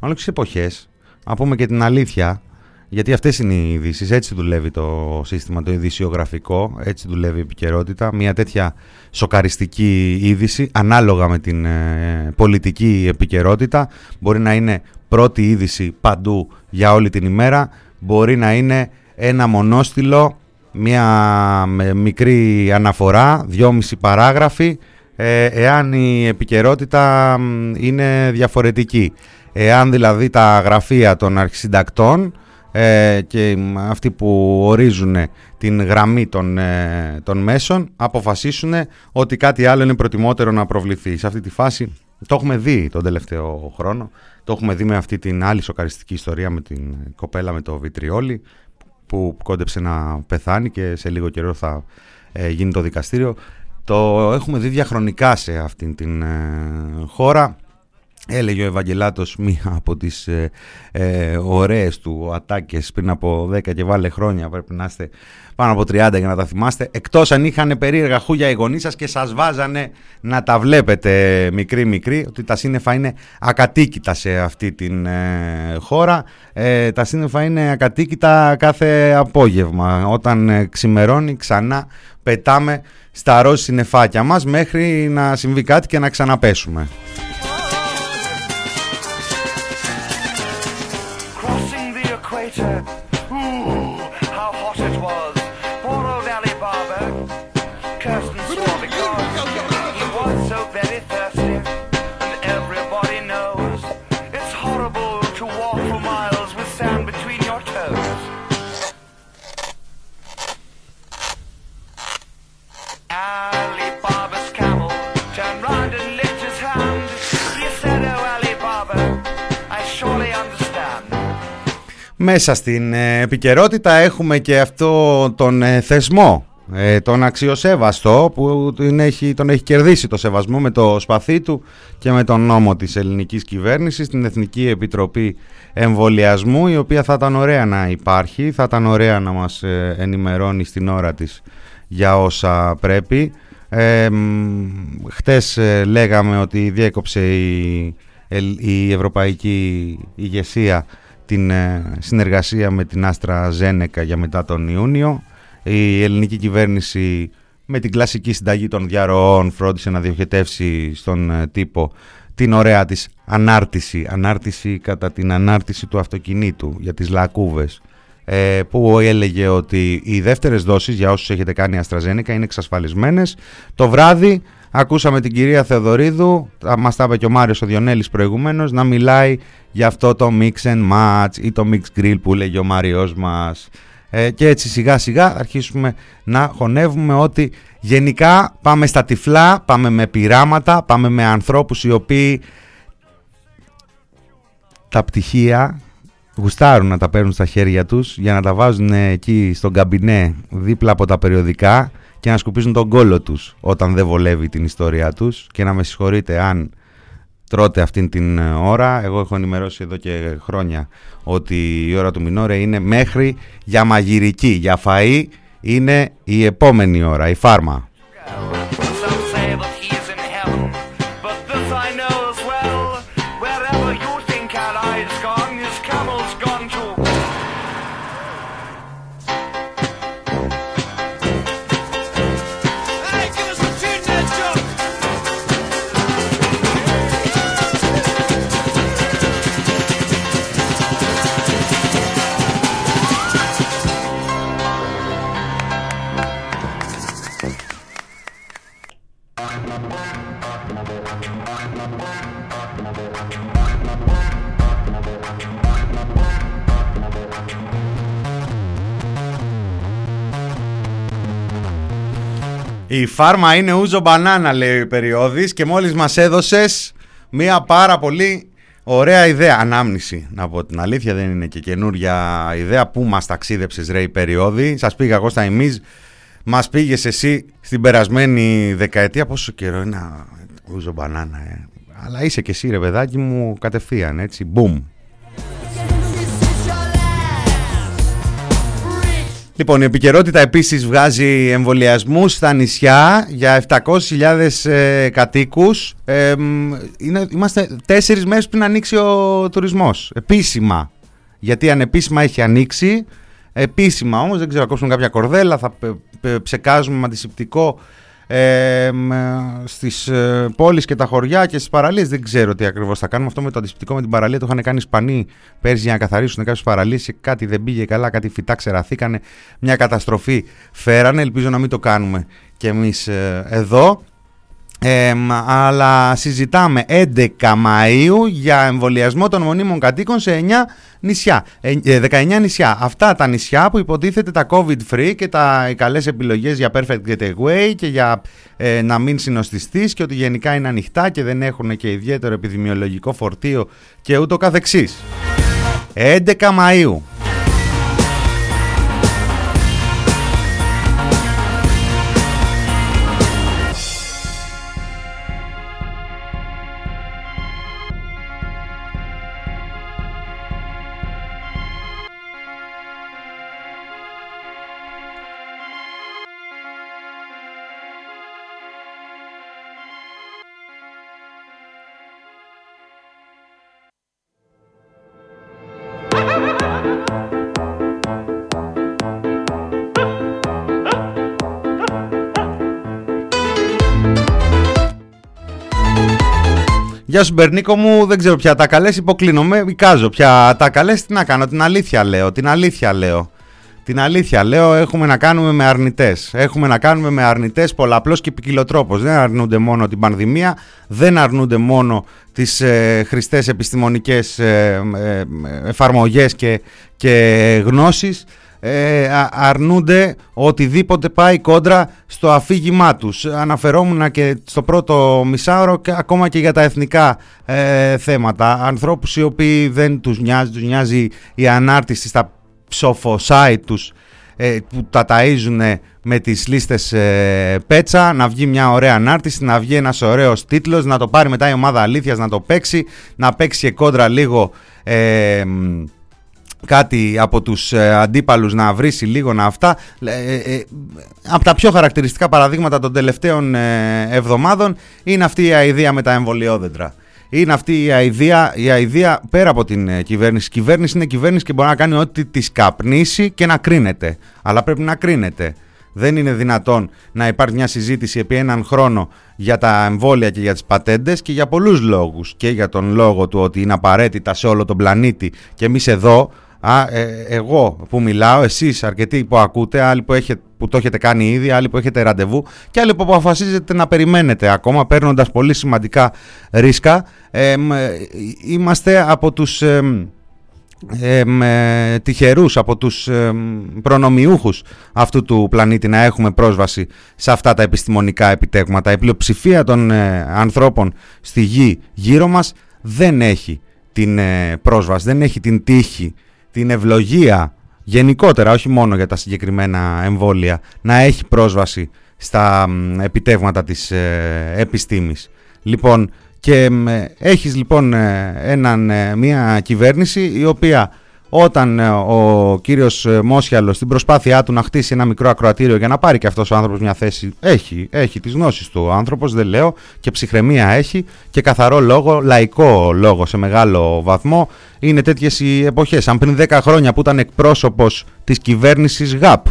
μάλλον και σε εποχές, να πούμε και την αλήθεια, γιατί αυτές είναι οι ειδήσεις, έτσι δουλεύει το σύστημα το ειδησιογραφικό, έτσι δουλεύει η επικαιρότητα, μια τέτοια σοκαριστική είδηση ανάλογα με την ε, πολιτική επικαιρότητα, μπορεί να είναι πρώτη είδηση παντού για όλη την ημέρα, μπορεί να είναι ένα μονόστιλο μια με μικρή αναφορά, δυόμιση παράγραφοι, ε, εάν η επικαιρότητα μ, είναι διαφορετική. Εάν δηλαδή τα γραφεία των αρχισυντακτών ε, και μ, αυτοί που ορίζουν την γραμμή των, ε, των μέσων αποφασίσουν ότι κάτι άλλο είναι προτιμότερο να προβληθεί. Σε αυτή τη φάση το έχουμε δει τον τελευταίο χρόνο, το έχουμε δει με αυτή την άλλη σοκαριστική ιστορία με την κοπέλα με το βιτριόλι που κόντεψε να πεθάνει και σε λίγο καιρό θα ε, γίνει το δικαστήριο. Το έχουμε δει διαχρονικά σε αυτήν την ε, χώρα. Έλεγε ο Ευαγγελάτος μία από τις ε, ε, ωραίες του ατάκες πριν από 10 και βάλε χρόνια πρέπει να είστε πάνω από 30 για να τα θυμάστε εκτός αν είχαν περίεργα χούγια οι γονείς σας και σας βάζανε να τα βλέπετε μικρή μικρή ότι τα σύννεφα είναι ακατοίκητα σε αυτή την ε, χώρα ε, τα σύννεφα είναι ακατοίκητα κάθε απόγευμα όταν ε, ξημερώνει ξανά πετάμε στα ροζ συννεφάκια μας μέχρι να συμβεί κάτι και να ξαναπέσουμε. Yeah. Μέσα στην ε, επικαιρότητα έχουμε και αυτό τον ε, θεσμό, ε, τον αξιοσέβαστο που τον έχει, τον έχει κερδίσει το σεβασμό με το σπαθί του και με τον νόμο της ελληνικής κυβέρνησης, την Εθνική Επιτροπή Εμβολιασμού, η οποία θα ήταν ωραία να υπάρχει, θα ήταν ωραία να μας ε, ενημερώνει στην ώρα της για όσα πρέπει. Ε, μ, χτες ε, λέγαμε ότι διέκοψε η, ελ- η ευρωπαϊκή ηγεσία την ε, συνεργασία με την Άστρα Ζένεκα για μετά τον Ιούνιο. Η ελληνική κυβέρνηση με την κλασική συνταγή των διαρροών φρόντισε να διοχετεύσει στον ε, τύπο την ωραία της ανάρτηση, ανάρτηση κατά την ανάρτηση του αυτοκινήτου για τις λακκούβες ε, που έλεγε ότι οι δεύτερες δόσεις για όσους έχετε κάνει AstraZeneca είναι εξασφαλισμένες. Το βράδυ ακούσαμε την κυρία Θεοδωρίδου, τα- μας τα είπε και ο Μάριος ο Διονέλης προηγουμένως, να μιλάει για αυτό το mix and match ή το mix grill που λέγει ο Μάριος μας. Ε, και έτσι σιγά σιγά αρχίσουμε να χωνεύουμε ότι γενικά πάμε στα τυφλά, πάμε με πειράματα, πάμε με ανθρώπους οι οποίοι τα πτυχία γουστάρουν να τα παίρνουν στα χέρια τους για να τα βάζουν εκεί στον καμπινέ δίπλα από τα περιοδικά και να σκουπίζουν τον κόλο τους όταν δεν βολεύει την ιστορία τους και να με συγχωρείτε αν τρώτε αυτήν την ε, ώρα. Εγώ έχω ενημερώσει εδώ και χρόνια ότι η ώρα του Μινόρε είναι μέχρι για μαγειρική, για φαΐ είναι η επόμενη ώρα, η φάρμα. Some Η φάρμα είναι ούζο μπανάνα λέει ο Περιόδης και μόλις μας έδωσες μία πάρα πολύ ωραία ιδέα. Ανάμνηση να πω την αλήθεια δεν είναι και καινούρια ιδέα. Πού μας ταξίδεψες ρε η Περιόδη. Σας πήγα εγώ στα εμείς. Μας πήγες εσύ στην περασμένη δεκαετία. Πόσο καιρό είναι να- ούζο μπανάνα ε. Αλλά είσαι και εσύ ρε παιδάκι μου κατευθείαν έτσι. Μπουμ. Λοιπόν, η επικαιρότητα επίσης βγάζει εμβολιασμούς στα νησιά για 700.000 ε, κατοίκους. Ε, μ, είναι, είμαστε τέσσερις μέρες πριν ανοίξει ο τουρισμός. Επίσημα. Γιατί ανεπίσημα έχει ανοίξει. Επίσημα όμως, δεν ξέρω, θα κόψουμε κάποια κορδέλα, θα πε- πε- ψεκάζουμε με αντισηπτικό ε, μ, στις ε, πόλεις και τα χωριά και στις παραλίες. Δεν ξέρω τι ακριβώς θα κάνουμε. Αυτό με το αντισηπτικό με την παραλία το είχαν κάνει Ισπανοί πέρσι για να καθαρίσουν κάποιες παραλίες και κάτι δεν πήγε καλά, κάτι φυτά ξεραθήκανε. Μια καταστροφή φέρανε. Ελπίζω να μην το κάνουμε κι εμείς ε, εδώ. Ε, μ, αλλά συζητάμε 11 Μαΐου για εμβολιασμό των μονίμων κατοίκων σε 9 νησιά, ε, ε, 19 νησιά. Αυτά τα νησιά που υποτίθεται τα COVID free και τα, οι καλές επιλογές για perfect getaway και για ε, να μην συνοστιστείς και ότι γενικά είναι ανοιχτά και δεν έχουν και ιδιαίτερο επιδημιολογικό φορτίο και ούτω καθεξής. 11 Μαΐου. Γεια σου Μπερνίκο μου, δεν ξέρω πια τα καλές, υποκλίνομαι, εικάζω πια τα καλές, τι να κάνω, την αλήθεια λέω, την αλήθεια λέω. Την αλήθεια λέω, έχουμε να κάνουμε με αρνητές. Έχουμε να κάνουμε με αρνητές πολλαπλώς και ποικιλοτρόπως. Δεν αρνούνται μόνο την πανδημία, δεν αρνούνται μόνο τις ε, χρηστές επιστημονικές ε, ε, εφαρμογές και, και γνώσεις. Ε, α- αρνούνται οτιδήποτε πάει κόντρα στο αφήγημά τους. Αναφερόμουν και στο πρώτο μισάωρο και ακόμα και για τα εθνικά ε, θέματα. Ανθρώπους οι οποίοι δεν τους νοιάζει, τους νοιάζει η ανάρτηση στα ψοφοσάι τους ε, που τα ταΐζουν με τις λίστες ε, πέτσα, να βγει μια ωραία ανάρτηση, να βγει ένας ωραίος τίτλος, να το πάρει μετά η ομάδα αλήθειας να το παίξει, να παίξει και κόντρα λίγο ε, μ, κάτι από τους ε, αντίπαλους να βρίσει λίγο να αυτά ε, ε, από τα πιο χαρακτηριστικά παραδείγματα των τελευταίων ε, εβδομάδων είναι αυτή η αηδία με τα εμβολιόδεντρα είναι αυτή η αηδία, η αηδία πέρα από την ε, κυβέρνηση. Η κυβέρνηση είναι κυβέρνηση και μπορεί να κάνει ό,τι της καπνίσει και να κρίνεται. Αλλά πρέπει να κρίνεται. Δεν είναι δυνατόν να υπάρχει μια συζήτηση επί έναν χρόνο για τα εμβόλια και για τις πατέντες και για πολλούς λόγους. Και για τον λόγο του ότι είναι απαραίτητα σε όλο τον πλανήτη και εμείς εδώ Α, ε, εγώ που μιλάω, εσείς αρκετοί που ακούτε, άλλοι που, έχετε, που το έχετε κάνει ήδη, άλλοι που έχετε ραντεβού και άλλοι που αποφασίζετε να περιμένετε ακόμα παίρνοντας πολύ σημαντικά ρίσκα. Ε, είμαστε από τους ε, ε, τυχερούς, από τους ε, προνομιούχους αυτού του πλανήτη να έχουμε πρόσβαση σε αυτά τα επιστημονικά επιτέγματα. Η πλειοψηφία των ε, ανθρώπων στη γη γύρω μας δεν έχει την ε, πρόσβαση, δεν έχει την τύχη την ευλογία γενικότερα, όχι μόνο για τα συγκεκριμένα εμβόλια, να έχει πρόσβαση στα επιτεύγματα της ε, επιστήμης. Λοιπόν, και ε, έχεις λοιπόν ε, έναν, μια κυβέρνηση η οποία όταν ε, ο κύριος ε, Μόσιαλος στην προσπάθειά του να χτίσει ένα μικρό ακροατήριο για να πάρει και αυτός ο άνθρωπος μια θέση έχει, έχει τις γνώσεις του ο άνθρωπος δεν λέω και ψυχραιμία έχει και καθαρό λόγο, λαϊκό λόγο σε μεγάλο βαθμό είναι τέτοιες οι εποχές. Αν πριν 10 χρόνια που ήταν εκπρόσωπος της κυβέρνησης ΓΑΠ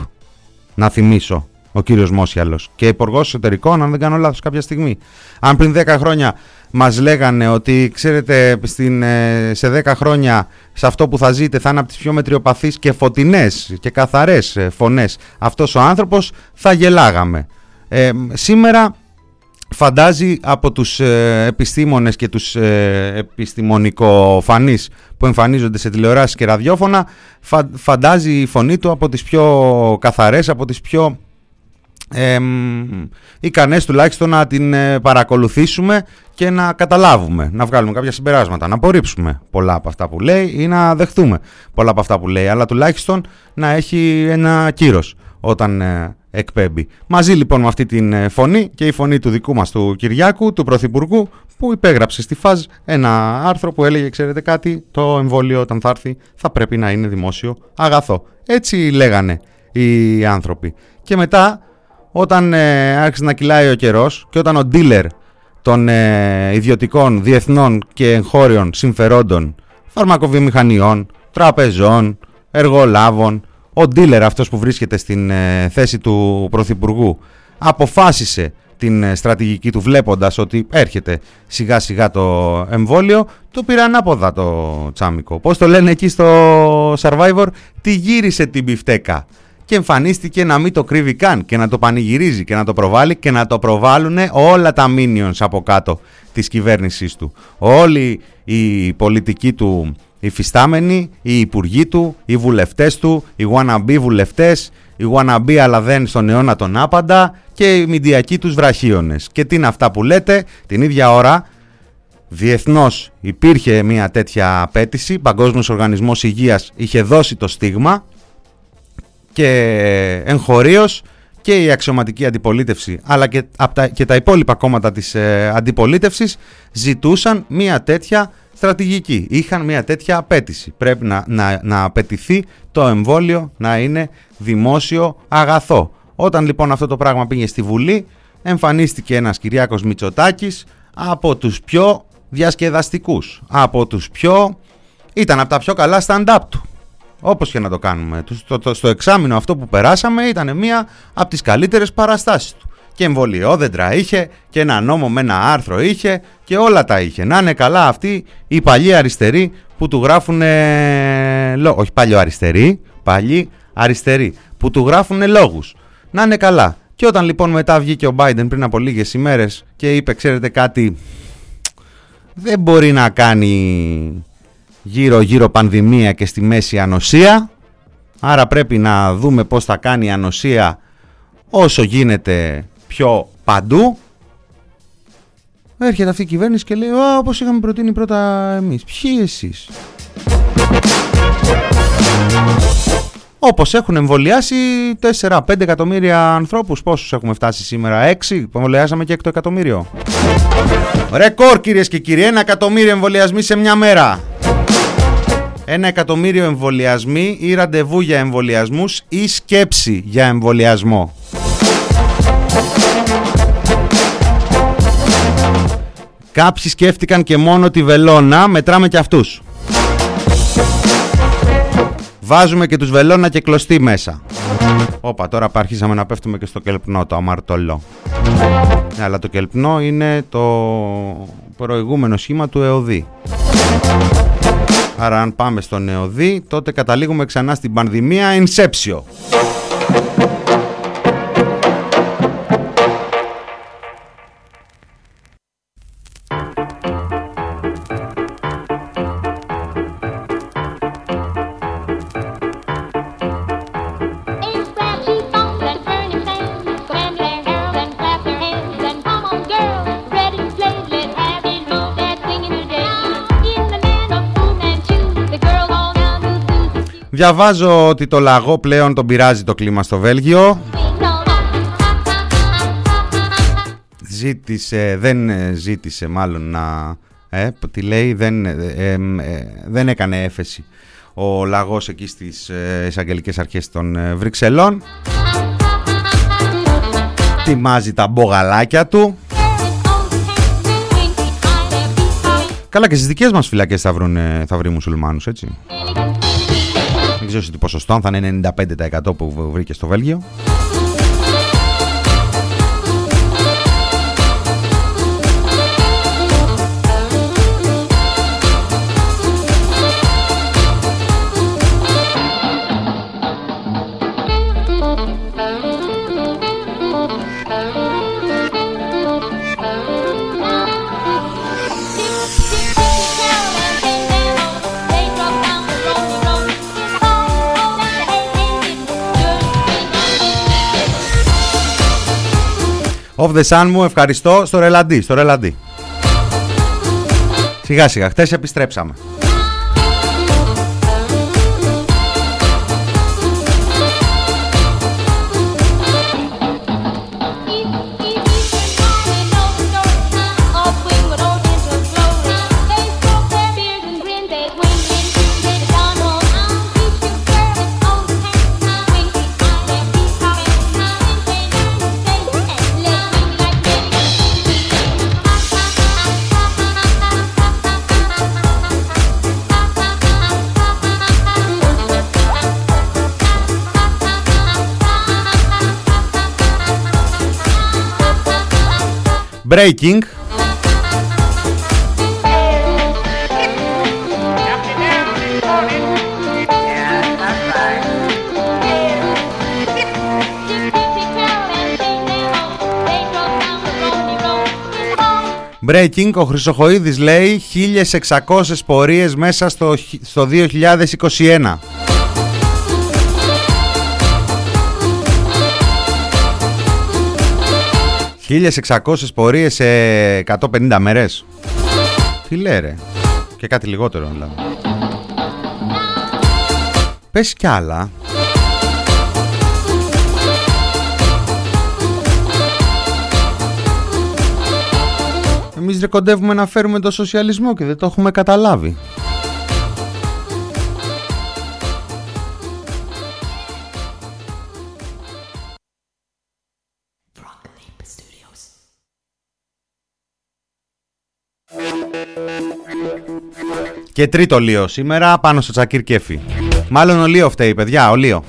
να θυμίσω ο κύριος Μόσιαλος και υπουργός εσωτερικών αν δεν κάνω λάθος κάποια στιγμή. Αν πριν 10 χρόνια μας λέγανε ότι ξέρετε στην, ε, σε 10 χρόνια σε αυτό που θα ζείτε θα είναι από τις πιο μετριοπαθείς και φωτεινές και καθαρές ε, φωνές αυτός ο άνθρωπος θα γελάγαμε. Ε, σήμερα φαντάζει από τους ε, επιστήμονες και τους ε, επιστημονικοφανείς που εμφανίζονται σε τηλεοράσεις και ραδιόφωνα φαντάζει η φωνή του από τις πιο καθαρές, από τις πιο ε, ικανές τουλάχιστον να την ε, παρακολουθήσουμε και να καταλάβουμε, να βγάλουμε κάποια συμπεράσματα, να απορρίψουμε πολλά από αυτά που λέει ή να δεχτούμε πολλά από αυτά που λέει, αλλά τουλάχιστον να έχει ένα κύρος όταν ε, εκπέμπει. Μαζί λοιπόν με αυτή την ε, φωνή και η φωνή του δικού μας του Κυριάκου, του Πρωθυπουργού, που υπέγραψε στη ΦΑΖ ένα άρθρο που έλεγε, ξέρετε κάτι, το εμβόλιο όταν θα έρθει θα πρέπει να είναι δημόσιο αγαθό. Έτσι λέγανε οι άνθρωποι. Και μετά όταν ε, άρχισε να κυλάει ο καιρός και όταν ο dealer των ε, ιδιωτικών, διεθνών και εγχώριων συμφερόντων, φαρμακοβιομηχανιών, τραπεζών, εργολάβων, ο dealer αυτός που βρίσκεται στην ε, θέση του Πρωθυπουργού αποφάσισε την ε, στρατηγική του βλέποντας ότι έρχεται σιγά σιγά το εμβόλιο, το πήρε ανάποδα το τσάμικο. Πώς το λένε εκεί στο Survivor, τη γύρισε την πιφτέκα και εμφανίστηκε να μην το κρύβει καν και να το πανηγυρίζει και να το προβάλλει και να το προβάλλουν όλα τα minions από κάτω της κυβέρνησής του. Όλοι οι πολιτικοί του υφιστάμενοι, οι υπουργοί του, οι βουλευτές του, οι wannabe βουλευτές, οι wannabe αλλά δεν στον αιώνα τον άπαντα και οι μηντιακοί τους βραχίονες. Και τι είναι αυτά που λέτε, την ίδια ώρα διεθνώς υπήρχε μια τέτοια απέτηση, Παγκόσμιος Οργανισμός Υγείας είχε δώσει το στίγμα και εγχωρίως και η αξιωματική αντιπολίτευση αλλά και, τα, και τα υπόλοιπα κόμματα της ε, αντιπολίτευσης ζητούσαν μια τέτοια στρατηγική. Είχαν μια τέτοια απέτηση. Πρέπει να, να, να απαιτηθεί το εμβόλιο να είναι δημόσιο αγαθό. Όταν λοιπόν αυτό το πράγμα πήγε στη Βουλή εμφανίστηκε ένας Κυριάκος Μητσοτάκης από τους πιο διασκεδαστικούς, από τους πιο... ήταν από τα πιο καλά stand-up του. Όπως και να το κάνουμε. Στο, στο εξάμεινο αυτό που περάσαμε ήταν μία από τις καλύτερες παραστάσεις του. Και εμβολιόδεντρα είχε και ένα νόμο με ένα άρθρο είχε και όλα τα είχε. Να είναι καλά αυτοί οι παλιοί αριστεροί που του γράφουν. Όχι παλιό αριστεροί, παλιοί αριστεροί που του γράφουν λόγους. Να είναι καλά. Και όταν λοιπόν μετά βγήκε ο Biden πριν από λίγες ημέρες και είπε ξέρετε κάτι δεν μπορεί να κάνει γύρω γύρω πανδημία και στη μέση ανοσία. Άρα πρέπει να δούμε πως θα κάνει η ανοσία όσο γίνεται πιο παντού. Έρχεται αυτή η κυβέρνηση και λέει όπως είχαμε προτείνει πρώτα εμείς ποιοι εσείς; Όπως έχουν εμβολιάσει 4-5 εκατομμύρια ανθρώπους πόσους έχουμε φτάσει σήμερα; 6 που εμβολιάσαμε και 6 εκατομμύριο. Ρεκόρ κυρίες και κύριοι 1 εκατομμύριο εμβολιασμοί σε μια μέρα Ένα εκατομμύριο εμβολιασμοί ή ραντεβού για εμβολιασμούς ή σκέψη για εμβολιασμό. Κάποιοι σκέφτηκαν και μόνο τη βελόνα, μετράμε και αυτούς. Βάζουμε και τους βελόνα και κλωστή μέσα. Όπα, τώρα αρχίσαμε να πέφτουμε και στο κελπνό, το αμαρτωλό. Ναι, αλλά το κελπνό είναι το προηγούμενο σχήμα του ΕΟΔΗ. Άρα αν πάμε στον ΕΟΔΗ, τότε καταλήγουμε ξανά στην πανδημία Inception. Διαβάζω ότι το λαγό πλέον τον πειράζει το κλίμα στο Βέλγιο. swing all Ζήτησε, δεν ε, ζήτησε μάλλον να... Ε, τι λέει, δεν, ε, ε, ε, δεν έκανε έφεση ο λαγός εκεί στις ε, εισαγγελικές αρχές των ε, Βρυξελών. Τιμάζει τα μπογαλάκια του. Καλά και στις δικές μας φυλακές θα, βρουν, ε, θα βρει μουσουλμάνους, έτσι. Δεν ξέρω σε τι ποσοστό, αν θα είναι 95% που βρήκε στο Βέλγιο. Off the sun μου, ευχαριστώ. Στο ρελαντί, στο ρελαντί. Σιγά σιγά, χτες επιστρέψαμε. Breaking. Breaking, ο Χρυσοχοίδης λέει 1600 πορείες μέσα στο, χ- στο 2021. «1600 πορείες σε 150 μέρες». Τι λέει ρε; Και κάτι λιγότερο δηλαδή. Πες κι άλλα. Εμείς ρε κοντεύουμε να φέρουμε το σοσιαλισμό και δεν το έχουμε καταλάβει. Και τρίτο Λίο σήμερα πάνω στο Τσακίρ Κέφι. Μάλλον ο Λίο φταίει, παιδιά, ο Λίο.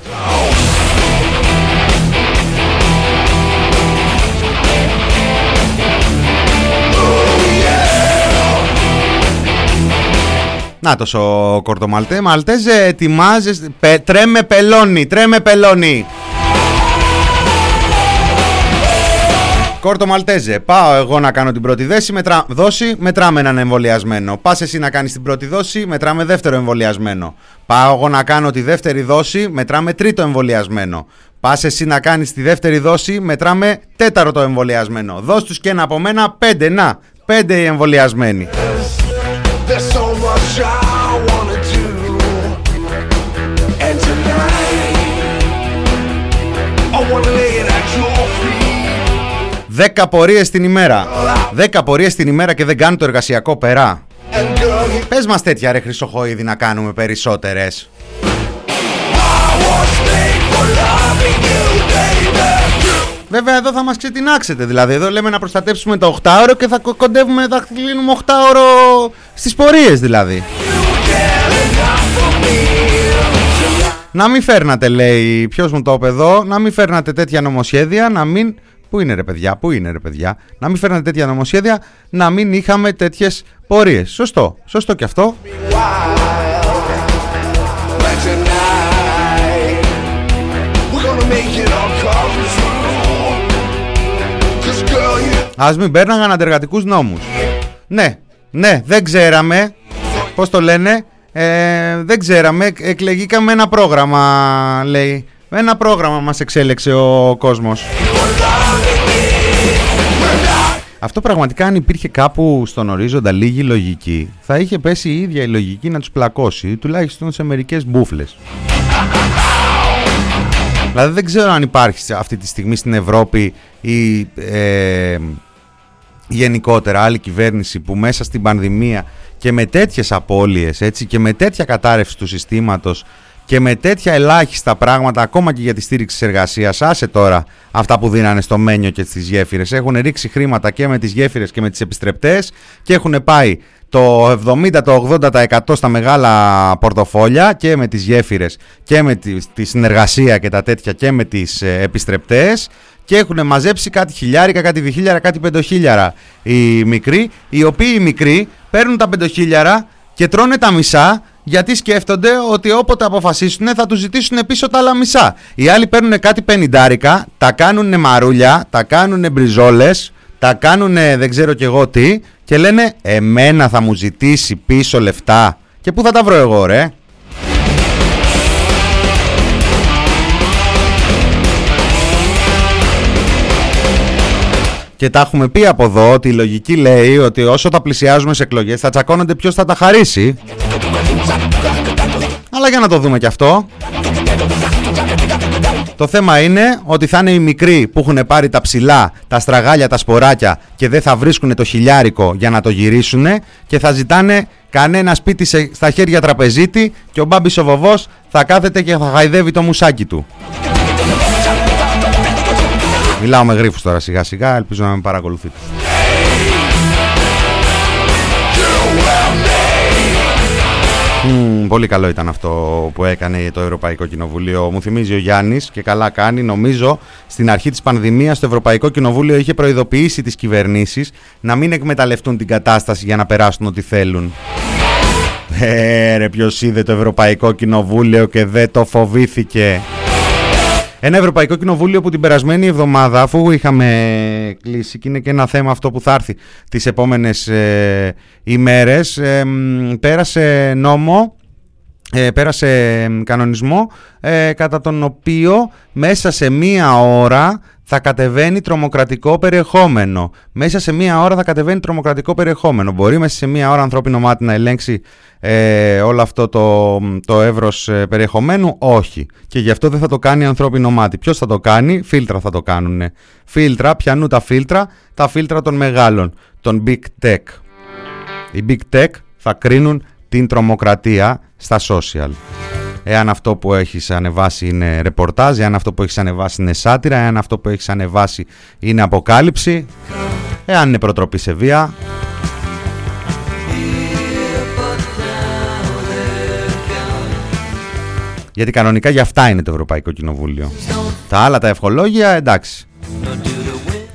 Να ο Κορτομαλτέ. Μαλτέζε, ετοιμάζεσαι. Πε, τρέμε πελώνει, τρέμε πελώνει. Κόρτο Μαλτέζε, πάω εγώ να κάνω την πρώτη δέση, μετρά... δόση, μετράμε έναν εμβολιασμένο. Πας εσύ να κάνεις την πρώτη δόση, μετράμε δεύτερο εμβολιασμένο. Πάω εγώ να κάνω τη δεύτερη δόση, μετράμε τρίτο εμβολιασμένο. Πας εσύ να κάνεις τη δεύτερη δόση, μετράμε τέταρτο εμβολιασμένο. Δώσ' τους και ένα από μένα, πέντε. Να, πέντε οι εμβολιασμένοι. There's so much 10 πορείες την ημέρα. 10 πορείες την ημέρα και δεν κάνει το εργασιακό περά. Πες μας τέτοια ρε Χρυσοχοίδη να κάνουμε περισσότερες. Βέβαια εδώ θα μας ξετινάξετε δηλαδή Εδώ λέμε να προστατέψουμε το 8 ώρο Και θα κοντεύουμε, θα κλείνουμε 8 ώρο Στις πορείες δηλαδή Να μην φέρνατε λέει Ποιος μου το είπε εδώ Να μην φέρνατε τέτοια νομοσχέδια Να μην Πού είναι ρε παιδιά, πού είναι ρε παιδιά Να μην φέρνατε τέτοια νομοσχέδια Να μην είχαμε τέτοιες πορείες Σωστό, σωστό και αυτό But tonight, we're gonna make it all come true. 'Cause girl, you Ας μην παίρναγαν αντεργατικούς νόμους. Ναι, ναι, δεν ξέραμε. Πώς το λένε. Ε, δεν ξέραμε. εκ- Εκλεγήκαμε ένα πρόγραμμα, λέει. Ένα πρόγραμμα μας εξέλεξε ο κόσμος. Αυτό πραγματικά αν υπήρχε κάπου στον ορίζοντα λίγη λογική, θα είχε πέσει η ίδια η λογική να τους πλακώσει, τουλάχιστον σε μερικές μπούφλες. Δηλαδή δεν ξέρω αν υπάρχει σε αυτή τη στιγμή στην Ευρώπη η, ε, γενικότερα άλλη κυβέρνηση που μέσα στην πανδημία και με τέτοιες απώλειες έτσι, και με τέτοια κατάρρευση του συστήματος και με τέτοια ελάχιστα πράγματα ακόμα και για τη στήριξη της εργασίας άσε τώρα αυτά που δίνανε στο Μένιο και στις γέφυρες. Έχουν ρίξει χρήματα και με τις γέφυρες και με τις επιστρεπτές και έχουν πάει το 70, το 80% στα μεγάλα πορτοφόλια και με τις γέφυρες και με τη, τη συνεργασία και τα τέτοια και με τις ε, επιστρεπτές και έχουν μαζέψει κάτι χιλιάρικα, κάτι διχίλιαρα, κάτι πεντοχίλιαρα. Οι μικροί, οι οποίοι οι μικροί παίρνουν τα πεντοχίλιαρα και τρώνε τα μισά γιατί σκέφτονται ότι όποτε αποφασίσουν θα τους ζητήσουν πίσω τα άλλα μισά. Οι άλλοι παίρνουν κάτι πενιντάρικα, τα κάνουν μαρούλια, τα κάνουν μπριζόλες, τα κάνουν δεν ξέρω κι εγώ τι και λένε εμένα θα μου ζητήσει πίσω λεφτά και πού θα τα βρω εγώ ρε; Και τα έχουμε πει από εδώ ότι η λογική λέει ότι όσο θα πλησιάζουμε σε εκλογές θα τσακώνονται ποιος θα τα χαρίσει. Αλλά για να το δούμε κι αυτό. Το θέμα είναι ότι θα είναι οι μικροί που έχουν πάρει τα ψηλά, τα στραγάλια, τα σποράκια και δεν θα βρίσκουν το χιλιάρικο για να το γυρίσουν και θα ζητάνε κανένα σπίτι σε- στα χέρια τραπεζίτη και ο Μπάμπης ο Βοβός θα κάθεται και θα χαϊδεύει το μουσάκι του. Μιλάω με γρίφους τώρα σιγά σιγά, ελπίζω να με παρακολουθείτε. Μμμ, πολύ καλό ήταν αυτό που έκανε το Ευρωπαϊκό Κοινοβούλιο. Μου θυμίζει ο Γιάννης και καλά κάνει. Νομίζω στην αρχή της πανδημίας το Ευρωπαϊκό Κοινοβούλιο είχε προειδοποιήσει τις κυβερνήσεις να μην εκμεταλλευτούν την κατάσταση για να περάσουν ό,τι θέλουν. Ε, ρε, ποιος είδε το Ευρωπαϊκό Κοινοβούλιο και δεν το φοβήθηκε. Ένα Ευρωπαϊκό Κοινοβούλιο που την περασμένη εβδομάδα, αφού είχαμε κλείσει και είναι και ένα θέμα αυτό που θα έρθει τις επόμενες ε, ημέρες, ε, μ, πέρασε νόμο, ε, πέρασε μ, κανονισμό ε, κατά τον οποίο μέσα σε μία ώρα θα κατεβαίνει τρομοκρατικό περιεχόμενο. Μέσα σε μία ώρα θα κατεβαίνει τρομοκρατικό περιεχόμενο. Μπορεί μέσα σε μία ώρα ανθρώπινο μάτι να ελέγξει ε, όλο αυτό το, το εύρος ε, περιεχομένου; Όχι. Και γι' αυτό δεν θα το κάνει ανθρώπινο μάτι. Ποιος θα το κάνει; Φίλτρα θα το κάνουν. Φίλτρα, πιανού τα φίλτρα; Τα φίλτρα των μεγάλων, των big tech. Οι big tech θα κρίνουν την τρομοκρατία στα social. Εάν αυτό που έχεις ανεβάσει είναι ρεπορτάζ, εάν αυτό που έχεις ανεβάσει είναι σάτυρα, εάν αυτό που έχεις ανεβάσει είναι αποκάλυψη, εάν είναι προτροπή σε βία. Γιατί κανονικά για αυτά είναι το Ευρωπαϊκό Κοινοβούλιο. Τα άλλα τα ευχολόγια, εντάξει.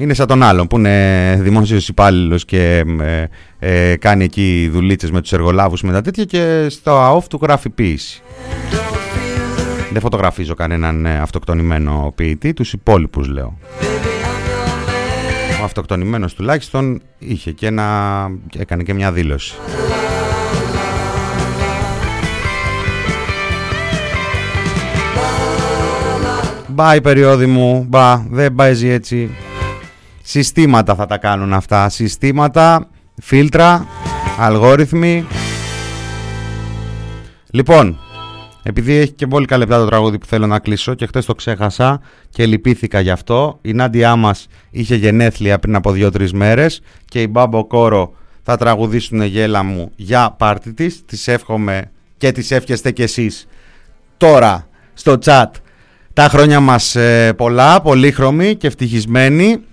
Είναι σαν τον άλλον που είναι δημόσιος υπάλληλος και ε, ε, κάνει εκεί δουλίτσες με τους εργολάβους με τα τέτοια και στο ΑΟΦ του γράφει ποίηση. Δεν φωτογραφίζω κανέναν ε, αυτοκτονημένο ποιητή, τους υπόλοιπους λέω. Ο αυτοκτονημένος τουλάχιστον είχε και ένα, έκανε και μια δήλωση. Μπα η περιόδη μου, μπα, δεν παίζει έτσι. Συστήματα θα τα κάνουν αυτά. Συστήματα, φίλτρα, αλγόριθμοι. Λοιπόν, επειδή έχει και πολύ λεπτά το τραγούδι που θέλω να κλείσω και χτες το ξέχασα και λυπήθηκα γι' αυτό. Η Νάντια μας είχε γενέθλια πριν από 2-3 μέρες και η Μπάμπο Κόρο θα τραγουδήσουν γέλα μου για πάρτι της. Τις εύχομαι και τις εύχεστε κι εσείς τώρα στο chat τα χρόνια μας ε, πολλά, πολύχρωμοι και ευτυχισμένοι.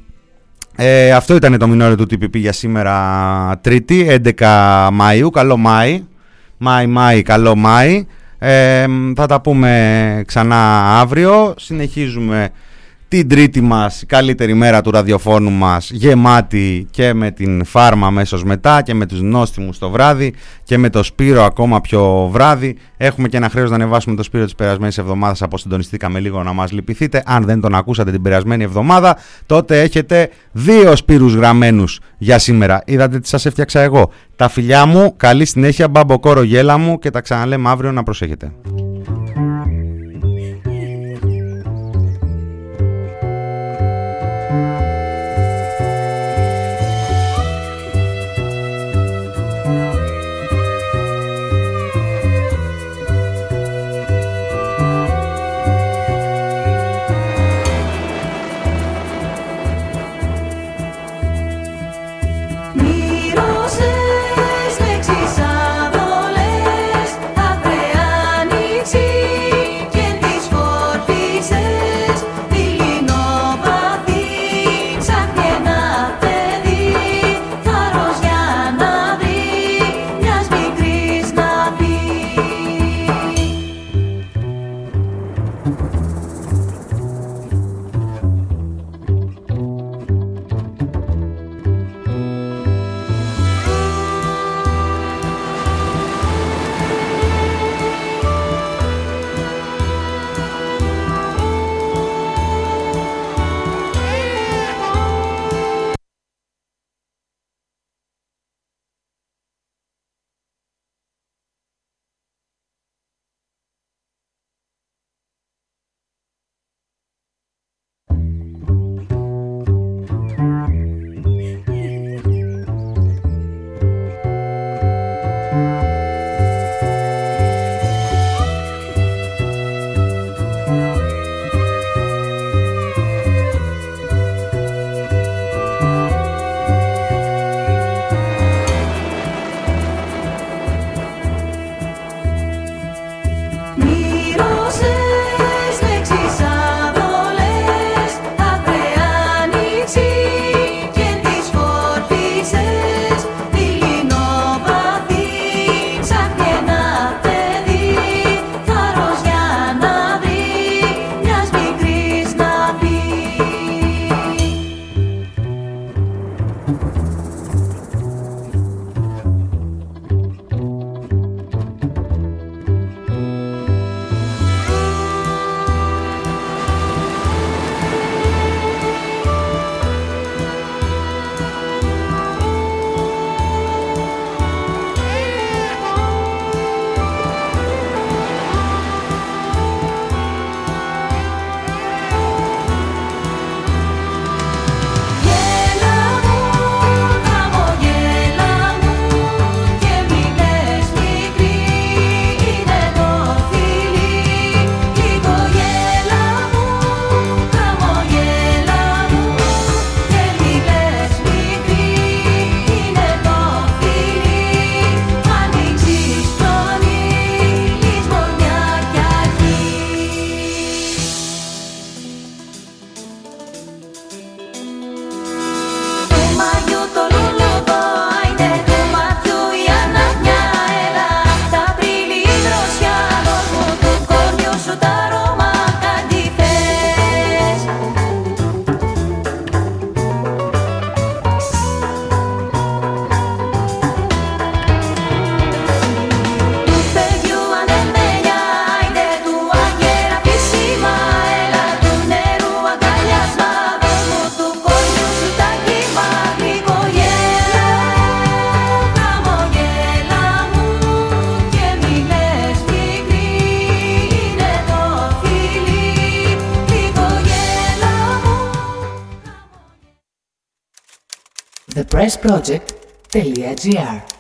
Ε, αυτό ήταν το μινόριο του TPP για σήμερα Τρίτη, 11 Μαΐου. Καλό Μάη. Μάη, Μάη, καλό Μάη. Ε, θα τα πούμε ξανά αύριο. Συνεχίζουμε την τρίτη μας καλύτερη μέρα του ραδιοφώνου μας γεμάτη και με την φάρμα αμέσως μετά και με τους νόστιμους το βράδυ και με το Σπύρο ακόμα πιο βράδυ. Έχουμε και ένα χρέος να ανεβάσουμε το Σπύρο της περασμένης εβδομάδας. Αποσυντονιστήκαμε λίγο να μας λυπηθείτε. Αν δεν τον ακούσατε την περασμένη εβδομάδα τότε έχετε δύο Σπύρους γραμμένους για σήμερα. Είδατε τι σας έφτιαξα εγώ. Τα φιλιά μου, καλή συνέχεια μπαμποκόρο γέλα μου και τα ξαναλέμε αύριο να προσέχετε Γέλα careersproject.gr